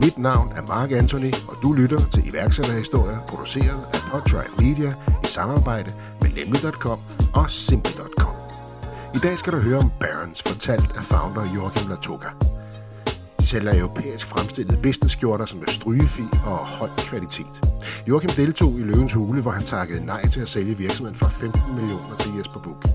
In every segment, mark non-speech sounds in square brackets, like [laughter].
Mit navn er Mark Anthony, og du lytter til iværksætterhistorier, produceret af Podtribe Media i samarbejde med Nemlig.com og Simple.com. I dag skal du høre om Barons, fortalt af founder Joachim Latoka. De sælger europæisk fremstillede business-skjorter, som er strygefri og høj kvalitet. Joachim deltog i Løvens Hule, hvor han takkede nej til at sælge virksomheden for 15 millioner til Jesper Buch.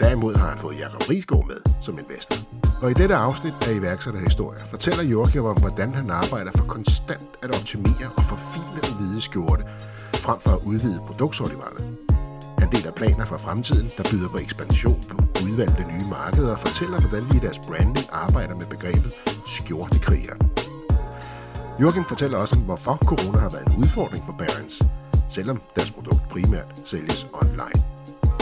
Derimod har han fået Jakob Risgaard med som investor. Og i dette afsnit af iværksætterhistorie fortæller Joachim om, hvordan han arbejder for konstant at optimere og forfine den hvide skjorte, frem for at udvide produktsortimentet. Han deler planer for fremtiden, der byder på ekspansion på udvalgte nye markeder og fortæller, hvordan de i deres branding arbejder med begrebet skjortekriger. Joachim fortæller også om, hvorfor corona har været en udfordring for Barons, selvom deres produkt primært sælges online.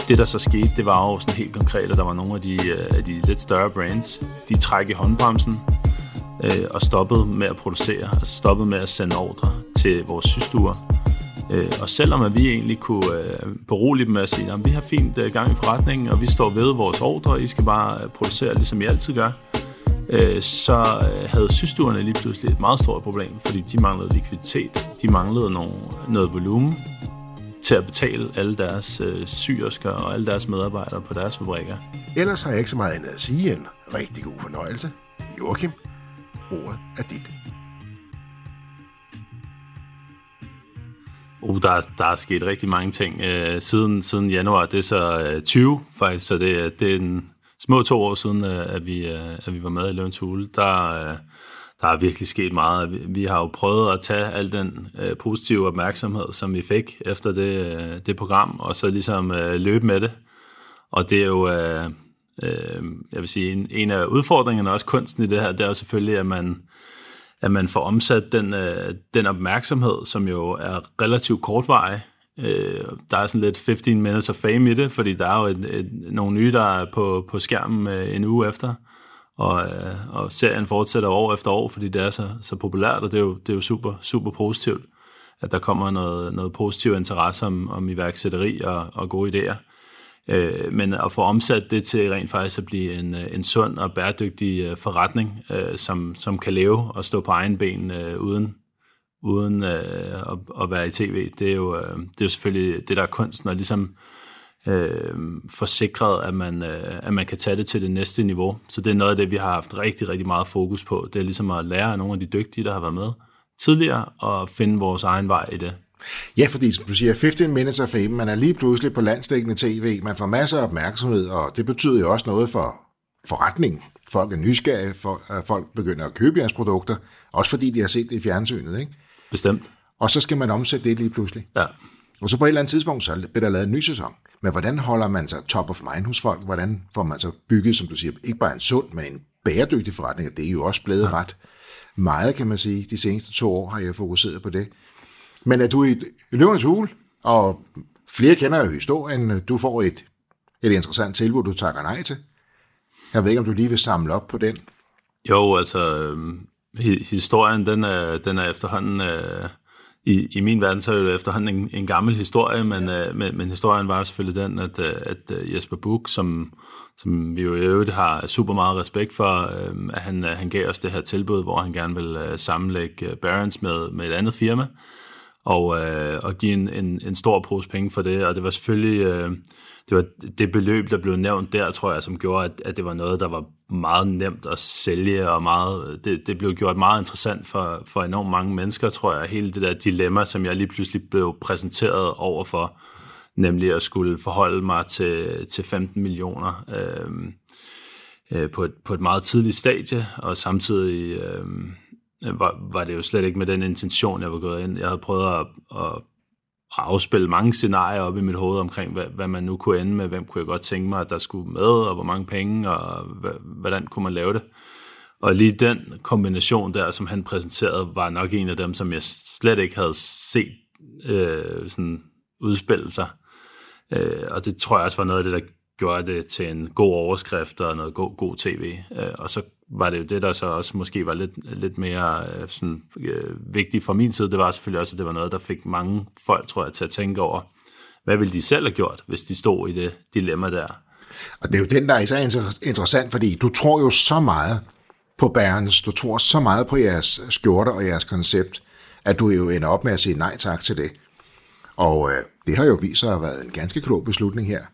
Det, der så skete, det var jo sådan helt konkret, at der var nogle af de, øh, af de lidt større brands, de træk i håndbremsen øh, og stoppede med at producere, altså stoppede med at sende ordre til vores systuer. Øh, og selvom at vi egentlig kunne øh, berolige dem med at sige, at vi har fint øh, gang i forretningen, og vi står ved vores ordre, I skal bare øh, producere, ligesom I altid gør, øh, så øh, havde systuerne lige pludselig et meget stort problem, fordi de manglede likviditet, de manglede nogle, noget volumen, til at betale alle deres øh, syrsker og alle deres medarbejdere på deres fabrikker. Ellers har jeg ikke så meget andet at sige end rigtig god fornøjelse. Joachim, ordet er dit. Uh, der, der er sket rigtig mange ting øh, siden, siden januar. Det er så øh, 20 faktisk, så det, det er en små to år siden, øh, at, vi, øh, at vi var med i Løvens Hule. Der, øh, der er virkelig sket meget. Vi, vi har jo prøvet at tage al den øh, positive opmærksomhed, som vi fik efter det, øh, det program, og så ligesom øh, løbe med det. Og det er jo, øh, øh, jeg vil sige, en, en af udfordringerne, også kunsten i det her, det er jo selvfølgelig, at man, at man får omsat den, øh, den opmærksomhed, som jo er relativt kortvarig. Øh, der er sådan lidt 15 minutes of fame i det, fordi der er jo et, et, nogle nye, der er på, på skærmen øh, en uge efter øh, og øh, og serien fortsætter år efter år, fordi det er så, så populært, og det er jo, det er jo super, super positivt, at der kommer noget, noget positiv interesse om, om iværksætteri og, og gode idéer. Øh, men at få omsat det til rent faktisk at blive en, øh, en sund og bæredygtig øh, forretning, øh, som, som kan leve og stå på egen ben øh, uden, uden øh, at, at være i tv, det er, jo, øh, det er jo selvfølgelig det, der er kunsten, og ligesom øh, forsikret, at man, øh, at man kan tage det til det næste niveau. Så det er noget af det, vi har haft rigtig, rigtig meget fokus på. Det er ligesom at lære af nogle af de dygtige, der har været med tidligere, og finde vores egen vej i det. Ja, fordi som du siger, 15 minutes of fame, man er lige pludselig på landstækkende tv, man får masser af opmærksomhed, og det betyder jo også noget for forretningen. Folk er nysgerrige, for, folk begynder at købe jeres produkter, også fordi de har set det i fjernsynet, ikke? Bestemt. Og så skal man omsætte det lige pludselig. Ja. Og så på et eller andet tidspunkt, så bliver der lavet en ny sæson. Men hvordan holder man sig top of mind hos folk? Hvordan får man så bygget, som du siger, ikke bare en sund, men en bæredygtig forretning? Og det er jo også blevet ret meget, kan man sige. De seneste to år har jeg fokuseret på det. Men er du i løvernes hul, og flere kender jo historien, du får et, et interessant tilbud, du takker nej til. Jeg ved ikke, om du lige vil samle op på den. Jo, altså, øhm, historien, den er, den er efterhånden... Øh i, i min verden så er det efterhånden en, en gammel historie, men, ja. øh, men, men historien var selvfølgelig den, at, øh, at øh, Jesper Buch, som, som vi jo i øvrigt har super meget respekt for, øh, at han, han gav os det her tilbud, hvor han gerne vil øh, sammenlægge øh, Barons med, med et andet firma, og, øh, og give en, en, en stor pose penge for det, og det var selvfølgelig... Øh, det var det beløb, der blev nævnt der, tror jeg, som gjorde, at, at det var noget, der var meget nemt at sælge, og meget, det, det blev gjort meget interessant for, for enormt mange mennesker, tror jeg, hele det der dilemma, som jeg lige pludselig blev præsenteret over for, nemlig at skulle forholde mig til, til 15 millioner øh, øh, på, et, på et meget tidligt stadie, og samtidig øh, var, var det jo slet ikke med den intention, jeg var gået ind. Jeg havde prøvet at, at afspille mange scenarier op i mit hoved omkring, hvad, hvad man nu kunne ende med, hvem kunne jeg godt tænke mig, at der skulle med, og hvor mange penge, og hvordan kunne man lave det. Og lige den kombination der, som han præsenterede, var nok en af dem, som jeg slet ikke havde set øh, sådan udspille sig. Øh, og det tror jeg også var noget af det, der gjorde det til en god overskrift og noget god, god tv. Øh, og så var det jo det, der så også måske var lidt, lidt mere øh, sådan, øh, vigtigt fra min side. Det var selvfølgelig også, at det var noget, der fik mange folk, tror jeg, til at tænke over, hvad ville de selv have gjort, hvis de stod i det dilemma der? Og det er jo den, der er især interessant, fordi du tror jo så meget på Bærens, du tror så meget på jeres skjorter og jeres koncept, at du jo ender op med at sige nej tak til det. Og øh, det har jo vist sig at have været en ganske klog beslutning her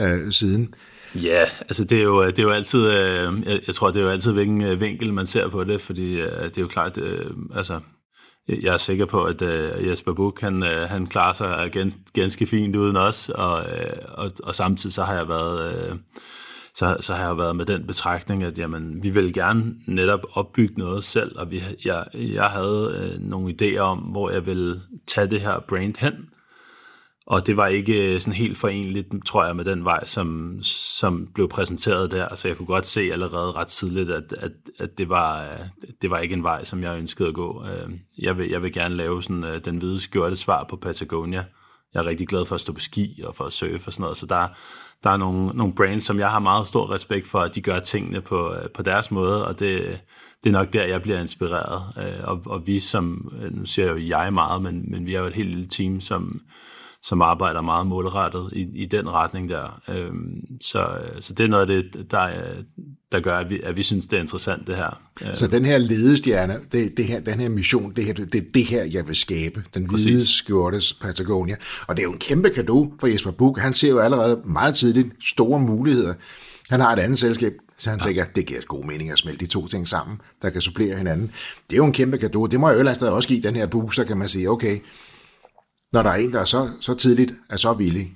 øh, siden. Ja, altså det er jo, det er jo altid, øh, jeg, jeg tror, det er jo altid, hvilken øh, vinkel man ser på det, fordi øh, det er jo klart, øh, altså jeg er sikker på, at øh, Jesper Buch, han, øh, han klarer sig gans, ganske fint uden os, og, øh, og, og samtidig så har jeg været... Øh, så, så har jeg været med den betragtning, at jamen, vi vil gerne netop opbygge noget selv, og vi, jeg, jeg havde øh, nogle idéer om, hvor jeg ville tage det her brand hen, og det var ikke øh, sådan helt forenligt, tror jeg, med den vej, som, som blev præsenteret der. Så jeg kunne godt se allerede ret tidligt, at, at, at det, var, øh, det var ikke en vej, som jeg ønskede at gå. Øh, jeg vil, jeg vil gerne lave sådan, den hvide skjorte svar på Patagonia. Jeg er rigtig glad for at stå på ski og for at surfe og sådan noget. Så der, der er nogle, nogle brands, som jeg har meget stor respekt for, at de gør tingene på, på deres måde, og det, det er nok der, jeg bliver inspireret. Og, og vi som, nu siger jeg jo jeg meget, men, men vi er jo et helt lille team, som, som arbejder meget målrettet i, i den retning der. Øhm, så, så det er noget af det, der, der gør, at vi, at vi synes, det er interessant det her. Så den her ledestjerne, det, det her, den her mission, det, her, det er det her, jeg vil skabe. Den hvide skjortes Patagonia. Og det er jo en kæmpe gave for Jesper Buch. Han ser jo allerede meget tidligt store muligheder. Han har et andet selskab, så han ja. tænker, det giver god mening at smelte de to ting sammen, der kan supplere hinanden. Det er jo en kæmpe gave. Det må jeg jo også give den her booster, kan man sige, okay, når der er en, der er så, så tidligt er så villig.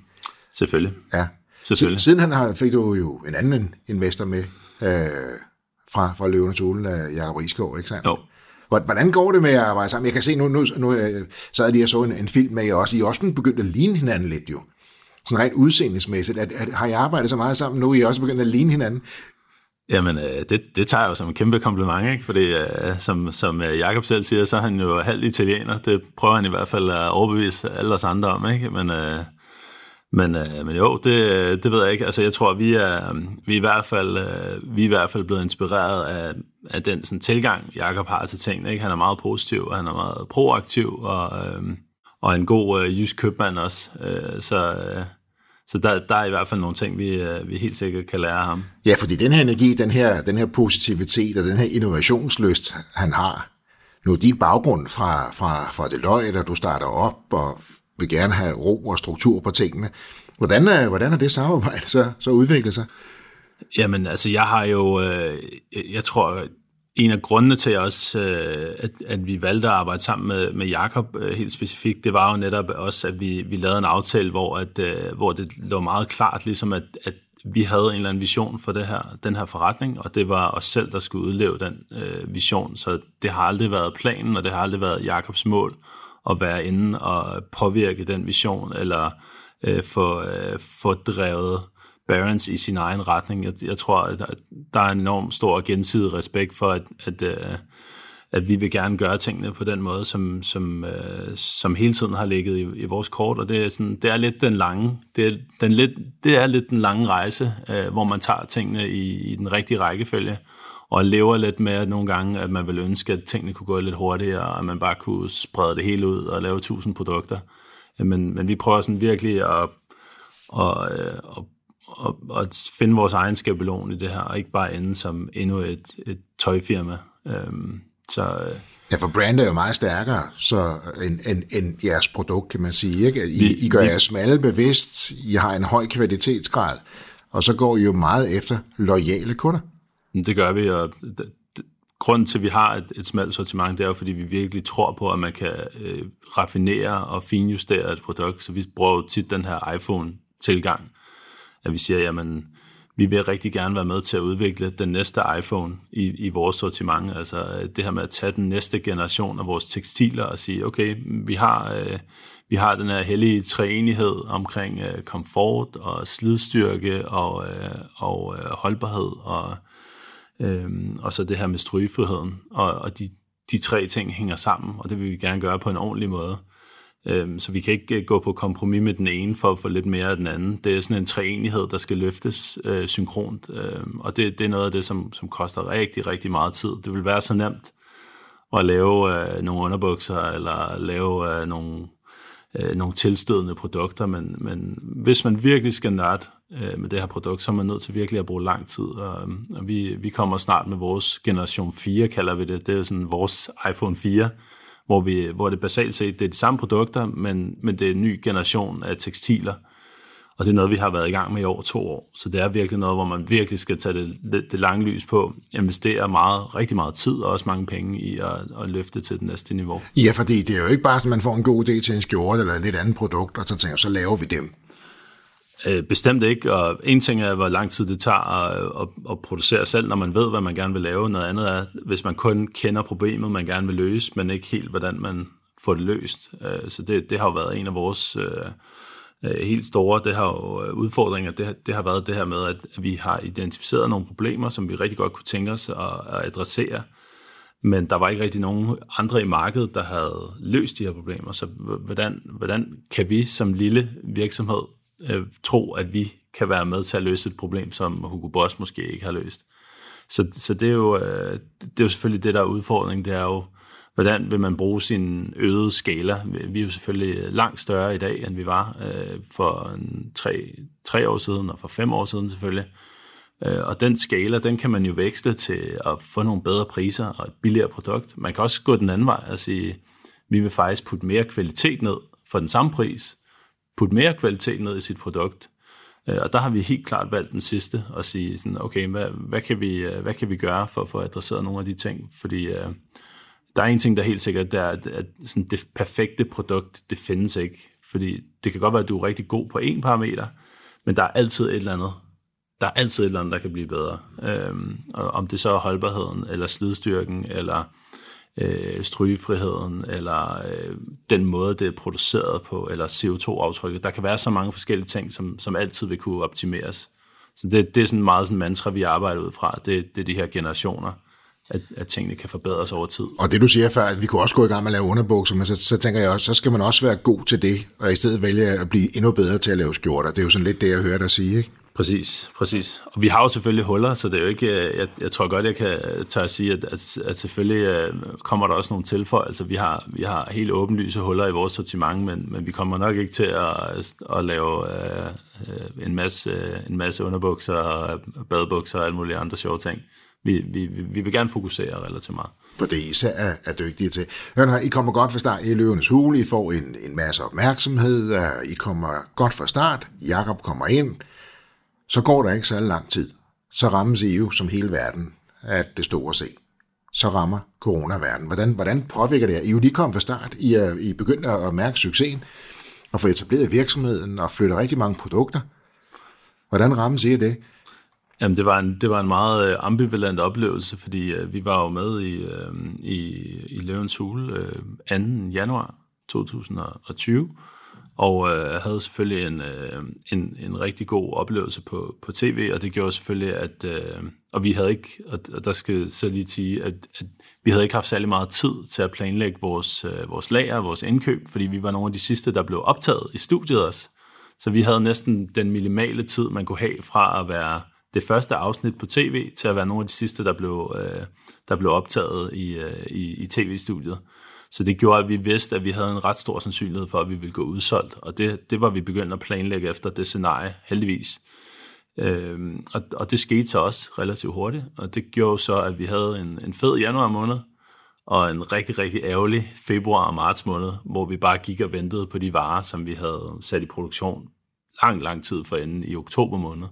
Selvfølgelig. Ja. Selvfølgelig. Siden han har, fik du jo en anden investor med øh, fra, fra Løvenes Ulen af Jacob Riesgaard, ikke sandt? Jo. Hvordan går det med at arbejde sammen? Jeg kan se, nu, nu, nu øh, sad jeg lige og så en, en film med jer også. I er også begyndt at ligne hinanden lidt jo. Sådan rent udseendelsmæssigt. At, at, har I arbejdet så meget sammen nu? I er også begyndt at ligne hinanden? Jamen, øh, det, det tager jeg jo som en kæmpe kompliment, ikke? Fordi øh, som, som øh, Jakob selv siger, så er han jo halvt italiener. Det prøver han i hvert fald at overbevise alle os andre om, ikke? Men, øh, men, øh, men jo, det, øh, det ved jeg ikke. Altså, jeg tror, vi er, øh, vi er, i, hvert fald, øh, vi er i hvert fald blevet inspireret af, af den sådan, tilgang, Jakob har til tingene. Ikke? Han er meget positiv, og han er meget proaktiv, og, øh, og en god øh, jysk købmand også. Øh, så... Øh, så der, der er i hvert fald nogle ting, vi, øh, vi helt sikkert kan lære af ham. Ja, fordi den her energi, den her, den her positivitet og den her innovationslyst, han har, nu er din baggrund fra, fra, fra Deloitte, at du starter op og vil gerne have ro og struktur på tingene. Hvordan, er, hvordan har det samarbejde så, så udviklet sig? Jamen, altså jeg har jo, øh, jeg tror, en af grundene til også, øh, at, at vi valgte at arbejde sammen med, med Jakob øh, helt specifikt, det var jo netop også, at vi, vi lavede en aftale, hvor, at, øh, hvor det lå meget klart, ligesom at, at vi havde en eller anden vision for det her, den her forretning, og det var os selv, der skulle udleve den øh, vision. Så det har aldrig været planen, og det har aldrig været Jakobs mål at være inde og påvirke den vision, eller øh, få, øh, få drevet Barons i sin egen retning. Jeg, jeg tror, at der er en enorm stor gensidig respekt for, at, at, øh, at vi vil gerne gøre tingene på den måde, som, som, øh, som hele tiden har ligget i, i vores kort, og det er, sådan, det er lidt den lange, det er, den lidt, det er lidt den lange rejse, øh, hvor man tager tingene i, i den rigtige rækkefølge, og lever lidt med at nogle gange, at man vil ønske, at tingene kunne gå lidt hurtigere, og at man bare kunne sprede det hele ud og lave tusind produkter. Men, men vi prøver sådan virkelig at, at, at at, at finde vores egen skabelon i det her, og ikke bare ende som endnu et, et tøjfirma. Øhm, så, øh, ja, for brand er jo meget stærkere så end, end, end jeres produkt, kan man sige. Ikke? I, vi, I gør jer smalle bevidst, I har en høj kvalitetsgrad, og så går I jo meget efter lojale kunder. Det gør vi, og grunden til, at vi har et, et smalt sortiment, det er jo, fordi vi virkelig tror på, at man kan øh, raffinere og finjustere et produkt, så vi bruger jo tit den her iPhone-tilgang, at vi siger, jamen, vi vil rigtig gerne være med til at udvikle den næste iPhone i, i vores sortiment. Altså det her med at tage den næste generation af vores tekstiler og sige, okay, vi har, øh, vi har den her hellige træenighed omkring øh, komfort og slidstyrke og, øh, og øh, holdbarhed og, øh, og så det her med strygefriheden. Og, og de, de tre ting hænger sammen, og det vil vi gerne gøre på en ordentlig måde. Øhm, så vi kan ikke øh, gå på kompromis med den ene for at få lidt mere af den anden. Det er sådan en treenighed, der skal løftes øh, synkront, øhm, og det, det er noget af det, som, som koster rigtig, rigtig meget tid. Det vil være så nemt at lave øh, nogle underbukser, eller lave øh, nogle, øh, nogle tilstødende produkter, men, men hvis man virkelig skal nørde øh, med det her produkt, så er man nødt til virkelig at bruge lang tid. Og, og vi, vi kommer snart med vores generation 4, kalder vi det. Det er jo sådan vores iPhone 4, hvor, vi, hvor det basalt set det er de samme produkter, men, men det er en ny generation af tekstiler. Og det er noget, vi har været i gang med i over to år. Så det er virkelig noget, hvor man virkelig skal tage det, det, lange lys på, investere meget, rigtig meget tid og også mange penge i at, at løfte til det næste niveau. Ja, fordi det er jo ikke bare, at man får en god idé til en skjorte eller et lidt andet produkt, og så tænker så laver vi dem. Øh, bestemt ikke, og en ting er, hvor lang tid det tager at, at, at producere selv, når man ved, hvad man gerne vil lave. Noget andet er, hvis man kun kender problemet, man gerne vil løse, men ikke helt, hvordan man får det løst. Øh, så det, det har jo været en af vores øh, øh helt store det har jo øh, udfordringer. Det, det har været det her med, at vi har identificeret nogle problemer, som vi rigtig godt kunne tænke os at, at adressere, men der var ikke rigtig nogen andre i markedet, der havde løst de her problemer. Så hvordan, hvordan kan vi som lille virksomhed øh, tro, at vi kan være med til at løse et problem, som Hugo Boss måske ikke har løst. Så, så det, er jo, øh, det er jo selvfølgelig det, der er udfordringen, det er jo, hvordan vil man bruge sin øgede skala? Vi er jo selvfølgelig langt større i dag, end vi var øh, for en tre, tre år siden, og for fem år siden selvfølgelig. Øh, og den skala, den kan man jo veksle til at få nogle bedre priser og et billigere produkt. Man kan også gå den anden vej og sige, vi vil faktisk putte mere kvalitet ned for den samme pris, putte mere kvalitet ned i sit produkt. Øh, og der har vi helt klart valgt den sidste og sige sådan, okay, hvad, hvad, kan vi, øh, hvad kan vi gøre for at få adresseret nogle af de ting? Fordi øh, der er en ting, der er helt sikkert, det er, at, at sådan det perfekte produkt, det findes ikke. Fordi det kan godt være, at du er rigtig god på en parameter, men der er altid et eller andet, der er altid et eller andet, der kan blive bedre. Øhm, og om det så er holdbarheden, eller slidstyrken, eller øh, strygefriheden, eller øh, den måde, det er produceret på, eller CO2-aftrykket. Der kan være så mange forskellige ting, som, som altid vil kunne optimeres. Så det, det er sådan meget sådan mantra, vi arbejder ud fra. Det, det er de her generationer, at, at tingene kan forbedres over tid. Og det du siger før, at vi kunne også gå i gang med at lave underbukser, men så, så tænker jeg også, så skal man også være god til det, og i stedet vælge at blive endnu bedre til at lave skjorter. Det er jo sådan lidt det, jeg hører dig sige, ikke? Præcis, præcis. Og vi har jo selvfølgelig huller, så det er jo ikke, øh, jeg, jeg tror godt, jeg kan tage at sige, at, at, at selvfølgelig øh, kommer der også nogle tilføjelser. Vi har, vi har helt åbenlyse huller i vores sortiment, men, men vi kommer nok ikke til at, at lave uh, en, masse, en masse underbukser og badebukser og alle mulige andre sjove ting. Vi, vi, vi vil gerne fokusere relativt meget på det, I især er, er dygtige til. Hør I kommer godt fra start i Løvenes Hule, I får en, en masse opmærksomhed, I kommer godt fra start, Jakob kommer ind, så går der ikke så lang tid. Så rammes EU som hele verden af det store se. Så rammer corona-verden. Hvordan, hvordan påvirker det jer? I jo lige kom fra start. I er, I begyndte at mærke succesen og få etableret virksomheden og flytte rigtig mange produkter. Hvordan rammes I det? Jamen, det var en, det var en meget øh, ambivalent oplevelse, fordi øh, vi var jo med i, øh, i, i Løvens Hule øh, 2. januar 2020, og øh, havde selvfølgelig en, øh, en, en rigtig god oplevelse på, på tv, og det gjorde selvfølgelig, at øh, og vi havde ikke, og der skal så lige sige, at, at vi havde ikke haft særlig meget tid til at planlægge vores, øh, vores lager, vores indkøb, fordi vi var nogle af de sidste, der blev optaget i studiet også. Så vi havde næsten den minimale tid, man kunne have fra at være det første afsnit på tv, til at være nogle af de sidste, der blev, øh, der blev optaget i, øh, i, i tv-studiet. Så det gjorde, at vi vidste, at vi havde en ret stor sandsynlighed for, at vi ville gå udsolgt. Og det, det var vi begyndt at planlægge efter det scenarie, heldigvis. Øhm, og, og det skete så også relativt hurtigt. Og det gjorde så, at vi havde en, en fed januar måned, og en rigtig, rigtig ærgerlig februar og marts måned, hvor vi bare gik og ventede på de varer, som vi havde sat i produktion lang, lang tid for enden i oktober måned.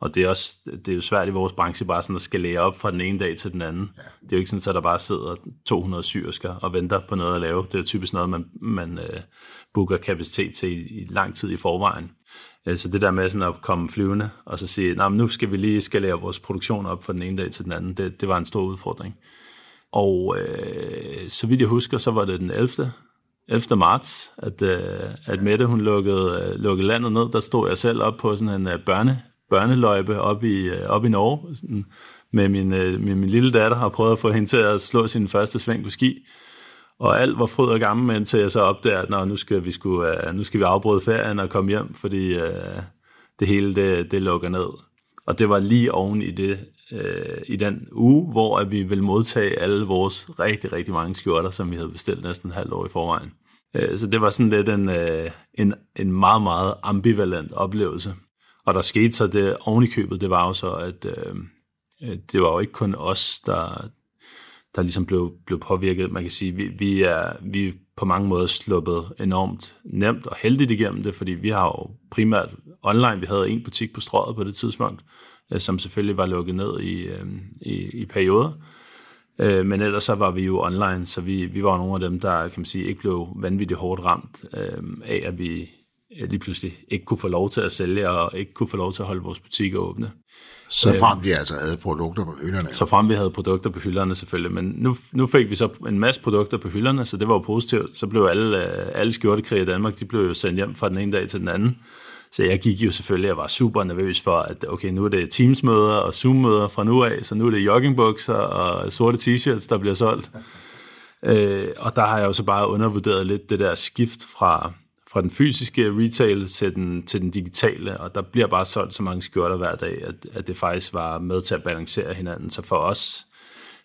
Og det er, også, det er jo svært i vores branche bare sådan at skalere op fra den ene dag til den anden. Ja. Det er jo ikke sådan, at der bare sidder 200 syrsker og venter på noget at lave. Det er jo typisk noget, man, man uh, booker kapacitet til i, i lang tid i forvejen. Uh, så det der med sådan at komme flyvende og så sige, nah, nu skal vi lige skalere vores produktion op fra den ene dag til den anden, det, det var en stor udfordring. Og uh, så vidt jeg husker, så var det den 11. 11. marts, at, uh, at Mette hun lukkede, uh, lukkede landet ned. Der stod jeg selv op på sådan en uh, børne børneløjpe op i, øh, op i Norge sådan, med, min, øh, med min lille datter og prøvet at få hende til at slå sin første sving på ski. Og alt var fryd og gammel, indtil jeg så opdagede, at Nå, nu, skal vi sku, øh, nu skal vi afbryde ferien og komme hjem, fordi øh, det hele det, det lukker ned. Og det var lige oven i det, i den uge, hvor at vi ville modtage alle vores rigtig, rigtig mange skjorter, som vi havde bestilt næsten et halvt år i forvejen. Så det var sådan lidt en, en, en meget, meget ambivalent oplevelse. Og der skete så det ovenikøbet, det var jo så, at øh, det var jo ikke kun os, der, der ligesom blev, blev påvirket. Man kan sige, vi, vi, er, vi er på mange måder sluppet enormt nemt og heldigt igennem det, fordi vi har jo primært online, vi havde en butik på strøget på det tidspunkt, øh, som selvfølgelig var lukket ned i, øh, i, i perioder. Øh, men ellers så var vi jo online, så vi, vi var nogle af dem, der kan man sige, ikke blev vanvittigt hårdt ramt øh, af, at vi lige pludselig ikke kunne få lov til at sælge og ikke kunne få lov til at holde vores butikker åbne. Så frem vi altså havde produkter på hylderne. Så frem vi havde produkter på hylderne selvfølgelig, men nu, nu fik vi så en masse produkter på hylderne, så det var jo positivt. Så blev alle, alle skjortekriger i Danmark, de blev jo sendt hjem fra den ene dag til den anden. Så jeg gik jo selvfølgelig, jeg var super nervøs for, at okay, nu er det Teams-møder og Zoom-møder fra nu af, så nu er det joggingbukser og sorte t-shirts, der bliver solgt. Øh, og der har jeg jo så bare undervurderet lidt det der skift fra, fra den fysiske retail til den, til den digitale, og der bliver bare solgt så mange skjorter hver dag, at, at det faktisk var med til at balancere hinanden. Så for os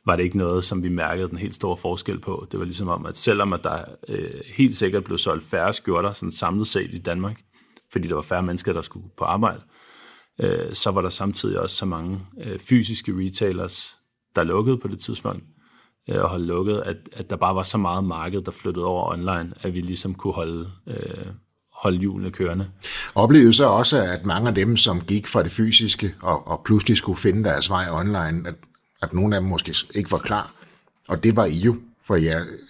var det ikke noget, som vi mærkede den helt store forskel på. Det var ligesom om, at selvom at der øh, helt sikkert blev solgt færre skjorter sådan samlet set i Danmark, fordi der var færre mennesker, der skulle på arbejde, øh, så var der samtidig også så mange øh, fysiske retailers, der lukkede på det tidspunkt, øh, og holde lukket, at, at der bare var så meget marked, der flyttede over online, at vi ligesom kunne holde, øh, holde hjulene kørende. Oplevede så også, at mange af dem, som gik fra det fysiske og, og pludselig skulle finde deres vej online, at, at nogle af dem måske ikke var klar. Og det var I jo, for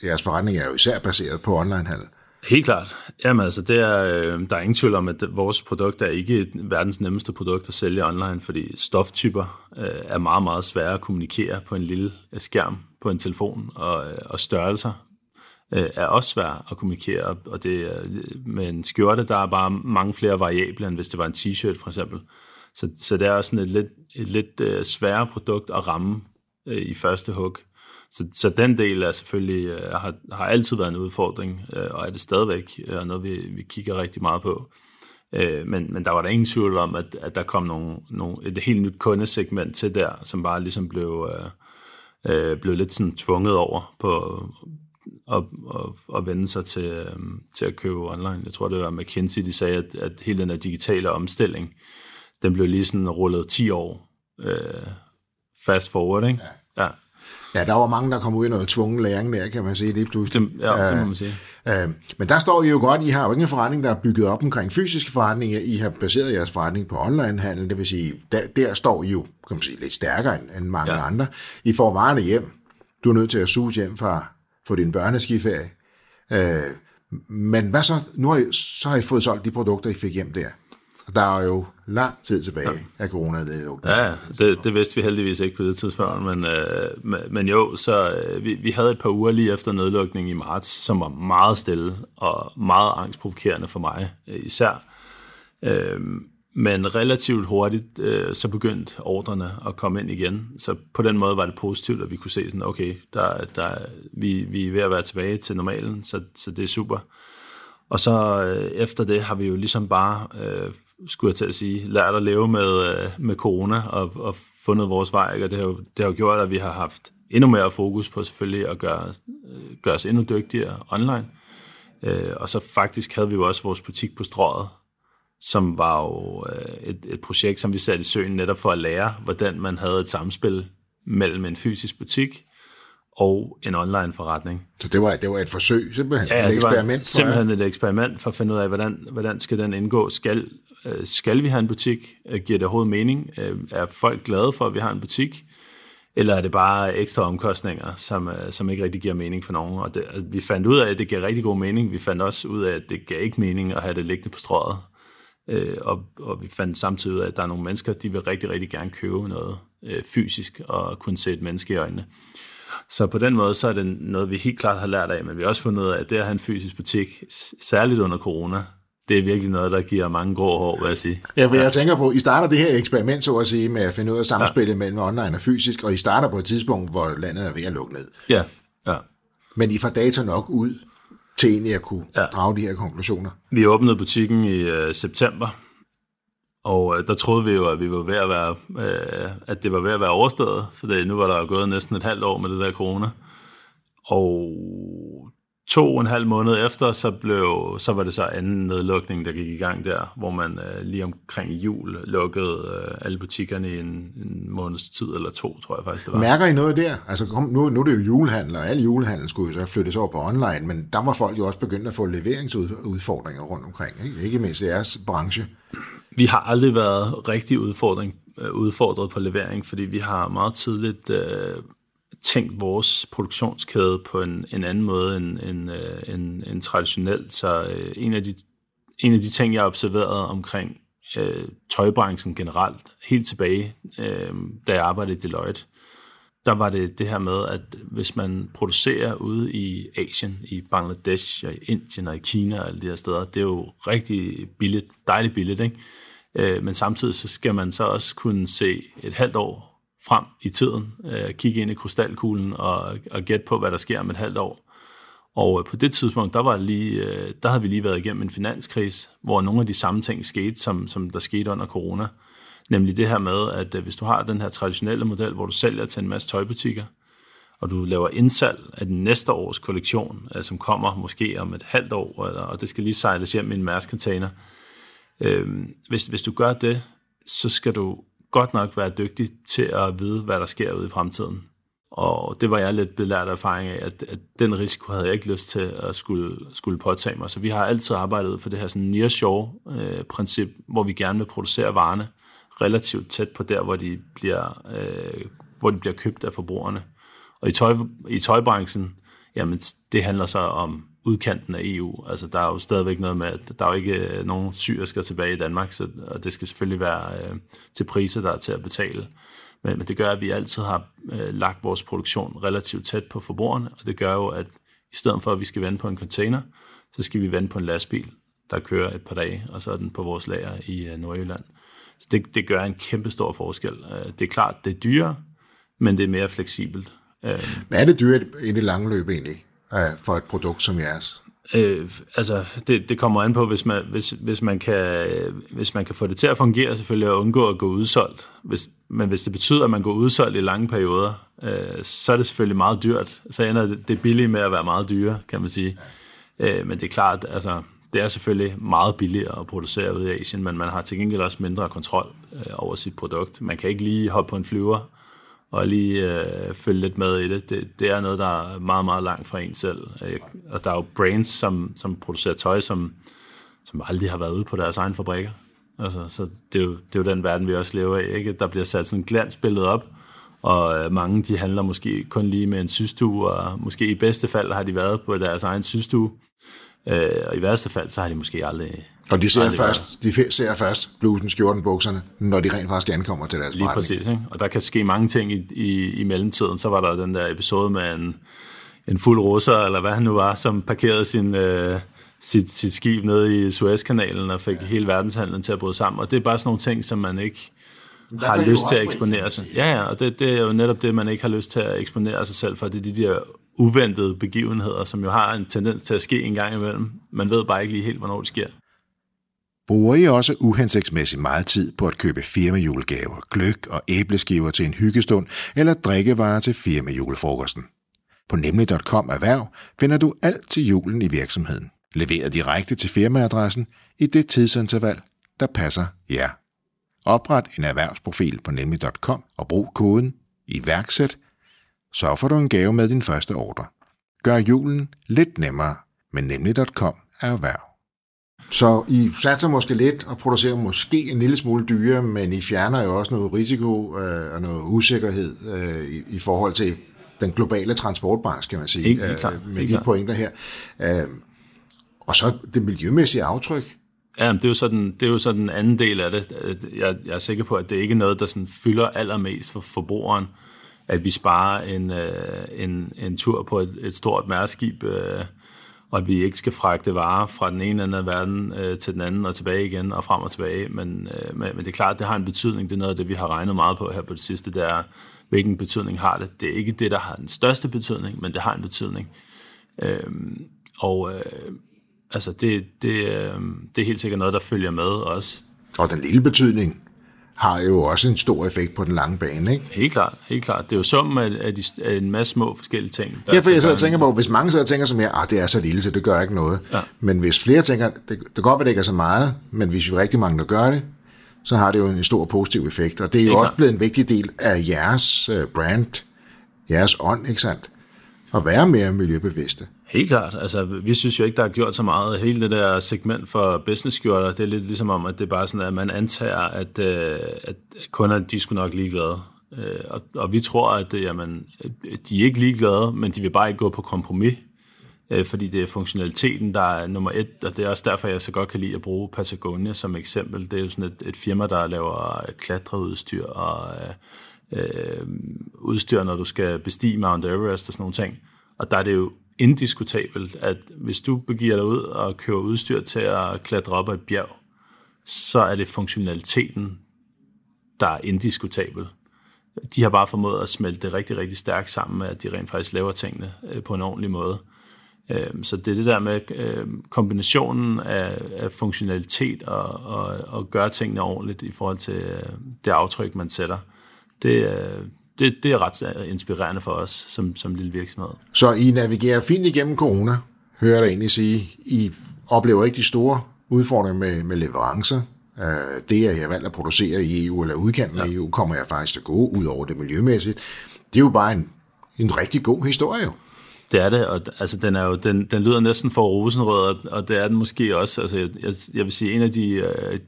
jeres forretning er jo især baseret på onlinehandel. Helt klart. Jamen altså, det er, øh, der er ingen tvivl om, at vores produkt er ikke verdens nemmeste produkt at sælge online, fordi stoftyper øh, er meget, meget svære at kommunikere på en lille skærm på en telefon, og, og størrelser øh, er også svært at kommunikere, og det med en skjorte, der er bare mange flere variabler, end hvis det var en t-shirt for eksempel. Så, så det er også sådan et lidt, et lidt øh, sværere produkt at ramme øh, i første hug. Så, så den del er selvfølgelig, øh, har, har altid været en udfordring, og er det stadigvæk uh, noget, vi, vi kigger rigtig meget på. Uh, men, men der var der ingen tvivl om, at, at der kom nogle, nogle, et helt nyt kundesegment til der, som bare ligesom blev, øh, uh, blev lidt sådan tvunget over på, at, at, at vende sig til, uh, til at købe online. Jeg tror, det var McKinsey, de sagde, at, at hele den her digitale omstilling, den blev lige sådan rullet 10 år uh, fast forward, ikke? Ja. ja. Ja, der var mange, der kom ud i noget tvungen læring der, kan man sige, lige pludselig. Det, ja, det må man sige. Øh, men der står I jo godt, I har jo ikke en forretning, der er bygget op omkring fysiske forretninger. I har baseret jeres forretning på onlinehandel, det vil sige, der, der står I jo kan man sige, lidt stærkere end, end mange ja. andre. I får varerne hjem. Du er nødt til at suge hjem fra, for din børneskiferie. Øh, men hvad så? Nu har I, så har I fået solgt de produkter, I fik hjem der. Der er jo lang tid tilbage ja. af corona det Ja, det, det vidste vi heldigvis ikke på det tidspunkt, men, øh, men jo, så øh, vi, vi havde et par uger lige efter nedlukningen i marts, som var meget stille og meget angstprovokerende for mig øh, især. Øh, men relativt hurtigt, øh, så begyndte ordrene at komme ind igen. Så på den måde var det positivt, at vi kunne se sådan, okay, der, der, vi, vi er ved at være tilbage til normalen, så, så det er super. Og så øh, efter det har vi jo ligesom bare øh, skulle jeg til at sige, lært at leve med, øh, med corona og, og fundet vores vej. Og det har, jo, det har jo gjort, at vi har haft endnu mere fokus på selvfølgelig at gøre, øh, gøre os endnu dygtigere online. Øh, og så faktisk havde vi jo også vores butik på strået, som var jo et, et projekt, som vi satte i søen netop for at lære, hvordan man havde et samspil mellem en fysisk butik og en online forretning. Så det var, det var et forsøg, simpelthen ja, et eksperiment? Ja, simpelthen et eksperiment for at finde ud af, hvordan, hvordan skal den indgå. Skal, Øh, Øh, skal vi have en butik? Øh, giver det overhovedet mening? Øh, er folk glade for, at vi har en butik? Eller er det bare ekstra omkostninger, som, som ikke rigtig giver mening for nogen? Og det, vi fandt ud af, at det giver rigtig god mening. Vi fandt også ud af, at det gav ikke mening at have det liggende på strøget. og, og vi fandt samtidig ud af, at der er nogle mennesker, de vil rigtig, rigtig gerne købe noget fysisk og kunne se et menneske i øjnene. Så på den måde, så er det noget, vi helt klart har lært af, men vi har også fundet ud af, at det at have en fysisk butik, særligt under corona, det er virkelig noget, der giver mange grå hår, vil jeg sige. Ja, for jeg tænker på, I starter det her eksperiment, så at sige, med at finde ud af samspillet ja. mellem online og fysisk, og I starter på et tidspunkt, hvor landet er ved at lukke ned. Ja, ja. Men I får data nok ud til egentlig at kunne ja. drage de her konklusioner. Vi åbnede butikken i uh, september, og uh, der troede vi jo, at vi var ved at være, uh, at det var ved at være overstået, for det, nu var der gået næsten et halvt år med det der corona. Og to og en halv måned efter, så, blev, så var det så anden nedlukning, der gik i gang der, hvor man øh, lige omkring jul lukkede øh, alle butikkerne i en, en måneds tid eller to, tror jeg faktisk det var. Mærker I noget der? Altså kom, nu, nu er det jo julehandel, og alle julehandel skulle jo så flyttes over på online, men der var folk jo også begyndt at få leveringsudfordringer rundt omkring, ikke, ikke mindst i jeres branche. Vi har aldrig været rigtig udfordring, øh, udfordret på levering, fordi vi har meget tidligt øh, tænkt vores produktionskæde på en, en anden måde end, end, øh, end, end traditionelt. Så øh, en, af de, en af de ting, jeg har observeret omkring øh, tøjbranchen generelt, helt tilbage, øh, da jeg arbejdede i Deloitte, der var det det her med, at hvis man producerer ude i Asien, i Bangladesh, og i Indien og i Kina og alle de her steder, det er jo rigtig billigt, dejligt billigt, ikke? Øh, men samtidig så skal man så også kunne se et halvt år frem i tiden, øh, kigge ind i krystalkuglen og, og gætte på, hvad der sker om et halvt år. Og øh, på det tidspunkt, der, var lige, øh, der havde vi lige været igennem en finanskrise, hvor nogle af de samme ting skete, som, som der skete under corona. Nemlig det her med, at øh, hvis du har den her traditionelle model, hvor du sælger til en masse tøjbutikker, og du laver indsalg af den næste års kollektion, øh, som kommer måske om et halvt år, eller, og det skal lige sejles hjem i en mærkscontainer. Øh, hvis, hvis du gør det, så skal du godt nok være dygtig til at vide, hvad der sker ude i fremtiden. Og det var jeg lidt belært erfaring af, at, at den risiko havde jeg ikke lyst til at skulle, skulle påtage mig. Så vi har altid arbejdet for det her sådan nearshore-princip, øh, hvor vi gerne vil producere varerne relativt tæt på der, hvor de bliver, øh, hvor de bliver købt af forbrugerne. Og i, tøj, i tøjbranchen, jamen det handler så om udkanten af EU. Altså, der er jo stadigvæk noget med, at der er jo ikke øh, nogen syrisker tilbage i Danmark, så, og det skal selvfølgelig være øh, til priser, der er til at betale. Men, men det gør, at vi altid har øh, lagt vores produktion relativt tæt på forbrugerne, og det gør jo, at i stedet for, at vi skal vende på en container, så skal vi vende på en lastbil, der kører et par dage, og så er den på vores lager i øh, Nordjylland. Så det, det gør en kæmpe stor forskel. Øh, det er klart, det er dyrere, men det er mere fleksibelt. Øh, Men er det dyrt i det lange løb egentlig? For et produkt som jeres? Øh, altså, det, det kommer an på, hvis man, hvis, hvis, man kan, hvis man kan få det til at fungere, selvfølgelig at undgå at gå udsolgt. Hvis, men hvis det betyder, at man går udsolgt i lange perioder, øh, så er det selvfølgelig meget dyrt. Så ender det, det billige med at være meget dyre, kan man sige. Øh, men det er klart, altså, det er selvfølgelig meget billigere at producere ude i Asien, men man har til gengæld også mindre kontrol øh, over sit produkt. Man kan ikke lige hoppe på en flyver og lige øh, følge lidt med i det. det. Det er noget, der er meget, meget langt fra en selv. Øh, og der er jo brands, som, som producerer tøj, som, som aldrig har været ude på deres egen fabrikker. Altså, så det er, jo, det er jo den verden, vi også lever i. Ikke? Der bliver sat sådan et glansbillede op, og øh, mange de handler måske kun lige med en systue, og måske i bedste fald har de været på deres egen systue, øh, og i værste fald, så har de måske aldrig og de ser, først, de ser først blusen, skjorten, bukserne, når de rent faktisk ankommer til deres Lige præcis, ikke? og der kan ske mange ting i, i, i mellemtiden. Så var der den der episode med en, en fuld russer, eller hvad han nu var, som parkerede sin, øh, sit, sit skib nede i Suezkanalen og fik ja. hele verdenshandlen til at bryde sammen. Og det er bare sådan nogle ting, som man ikke har lyst til at eksponere sig. Ja, ja, og det, det er jo netop det, man ikke har lyst til at eksponere sig selv for. Det er de der uventede begivenheder, som jo har en tendens til at ske en gang imellem. Man ved bare ikke lige helt, hvornår det sker. Bruger I også uhensigtsmæssigt meget tid på at købe firmajulegaver, gløk og æbleskiver til en hyggestund eller drikkevarer til firmajulefrokosten? På nemlig.com erhverv finder du alt til julen i virksomheden, leveret direkte til firmaadressen i det tidsinterval, der passer jer. Opret en erhvervsprofil på nemlig.com og brug koden iværksæt, så får du en gave med din første ordre. Gør julen lidt nemmere med nemlig.com erhverv. Så I satser måske lidt og producerer måske en lille smule dyre, men I fjerner jo også noget risiko øh, og noget usikkerhed øh, i, i forhold til den globale transportbranche, kan man sige, ikke, ikke øh, med ikke de pointer her. Øh, og så det miljømæssige aftryk. Ja, det er, jo sådan, det er jo så den anden del af det. Jeg, jeg er sikker på, at det ikke er noget, der sådan fylder allermest for forbrugeren, at vi sparer en, øh, en, en tur på et, et stort mærskib øh, og at vi ikke skal fragte varer fra den ene ende af verden øh, til den anden og tilbage igen og frem og tilbage. Men, øh, men, det er klart, det har en betydning. Det er noget af det, vi har regnet meget på her på det sidste, det er, hvilken betydning har det. Det er ikke det, der har den største betydning, men det har en betydning. Øh, og øh, altså det, det, øh, det er helt sikkert noget, der følger med også. Og den lille betydning har jo også en stor effekt på den lange bane, ikke? Helt klart, helt klart. Det er jo summen af, af, de, af en masse små forskellige ting. Ja, for jeg sidder og tænker på, hvis mange sidder og tænker som jeg, ah, det er så lille, så det gør ikke noget. Ja. Men hvis flere tænker, det, det kan godt være, det ikke er så meget, men hvis vi er rigtig mange, der gør det, så har det jo en stor positiv effekt. Og det er jo også blevet en vigtig del af jeres uh, brand, jeres ånd, ikke sandt? At være mere miljøbevidste. Helt klart. Altså, vi synes jo ikke, der er gjort så meget. Hele det der segment for business skjorter, det er lidt ligesom om, at det er bare sådan, at man antager, at, øh, at kunderne, de skulle nok ligeglade. Øh, og, og vi tror, at øh, jamen, de er ikke ligeglade, men de vil bare ikke gå på kompromis, øh, fordi det er funktionaliteten, der er nummer et, og det er også derfor, jeg så godt kan lide at bruge Patagonia som eksempel. Det er jo sådan et, et firma, der laver klatreudstyr og øh, øh udstyr, når du skal bestige Mount Everest og sådan nogle ting. Og der er det jo indiskutabelt, at hvis du begiver dig ud og kører udstyr til at klatre op ad et bjerg, så er det funktionaliteten, der er indiskutabel. De har bare formået at smelte det rigtig, rigtig stærkt sammen med, at de rent faktisk laver tingene øh, på en ordentlig måde. Øhm, så det er det der med øhm, kombinationen af, af funktionalitet og, og, og gøre tingene ordentligt i forhold til øh, det aftryk, man sætter. Det, øh, det, det er ret inspirerende for os som, som lille virksomhed. Så I navigerer fint igennem corona, hører jeg egentlig sige. I oplever ikke de store udfordringer med, med leverancer. Uh, det, at jeg valgt at producere i EU eller udkanten ja. af EU, kommer jeg faktisk til at gå ud over det miljømæssigt. Det er jo bare en, en rigtig god historie jo. Det er det, og altså, den, er jo, den, den lyder næsten for rosenrød, og, og det er den måske også. Altså, jeg, jeg vil sige, en af de, uh,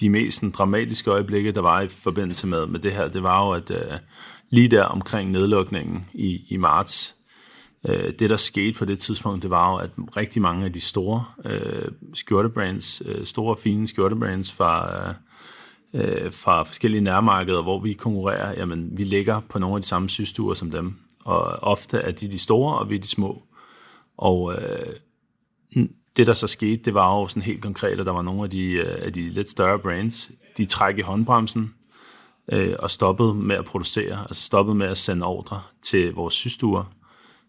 de mest sådan, dramatiske øjeblikke, der var i forbindelse med, med det her, det var jo, at øh, lige der omkring nedlukningen i, i marts, øh, det der skete på det tidspunkt, det var jo, at rigtig mange af de store øh, skjortebrands, øh, store fine skjortebrands fra, øh, øh fra forskellige nærmarkeder, hvor vi konkurrerer, jamen vi ligger på nogle af de samme systuer som dem. Og ofte er de de store, og vi er de små. Og øh, det, der så skete, det var jo sådan helt konkret, at der var nogle af de, øh, af de lidt større brands, de træk i håndbremsen øh, og stoppede med at producere, altså stoppede med at sende ordre til vores systuer.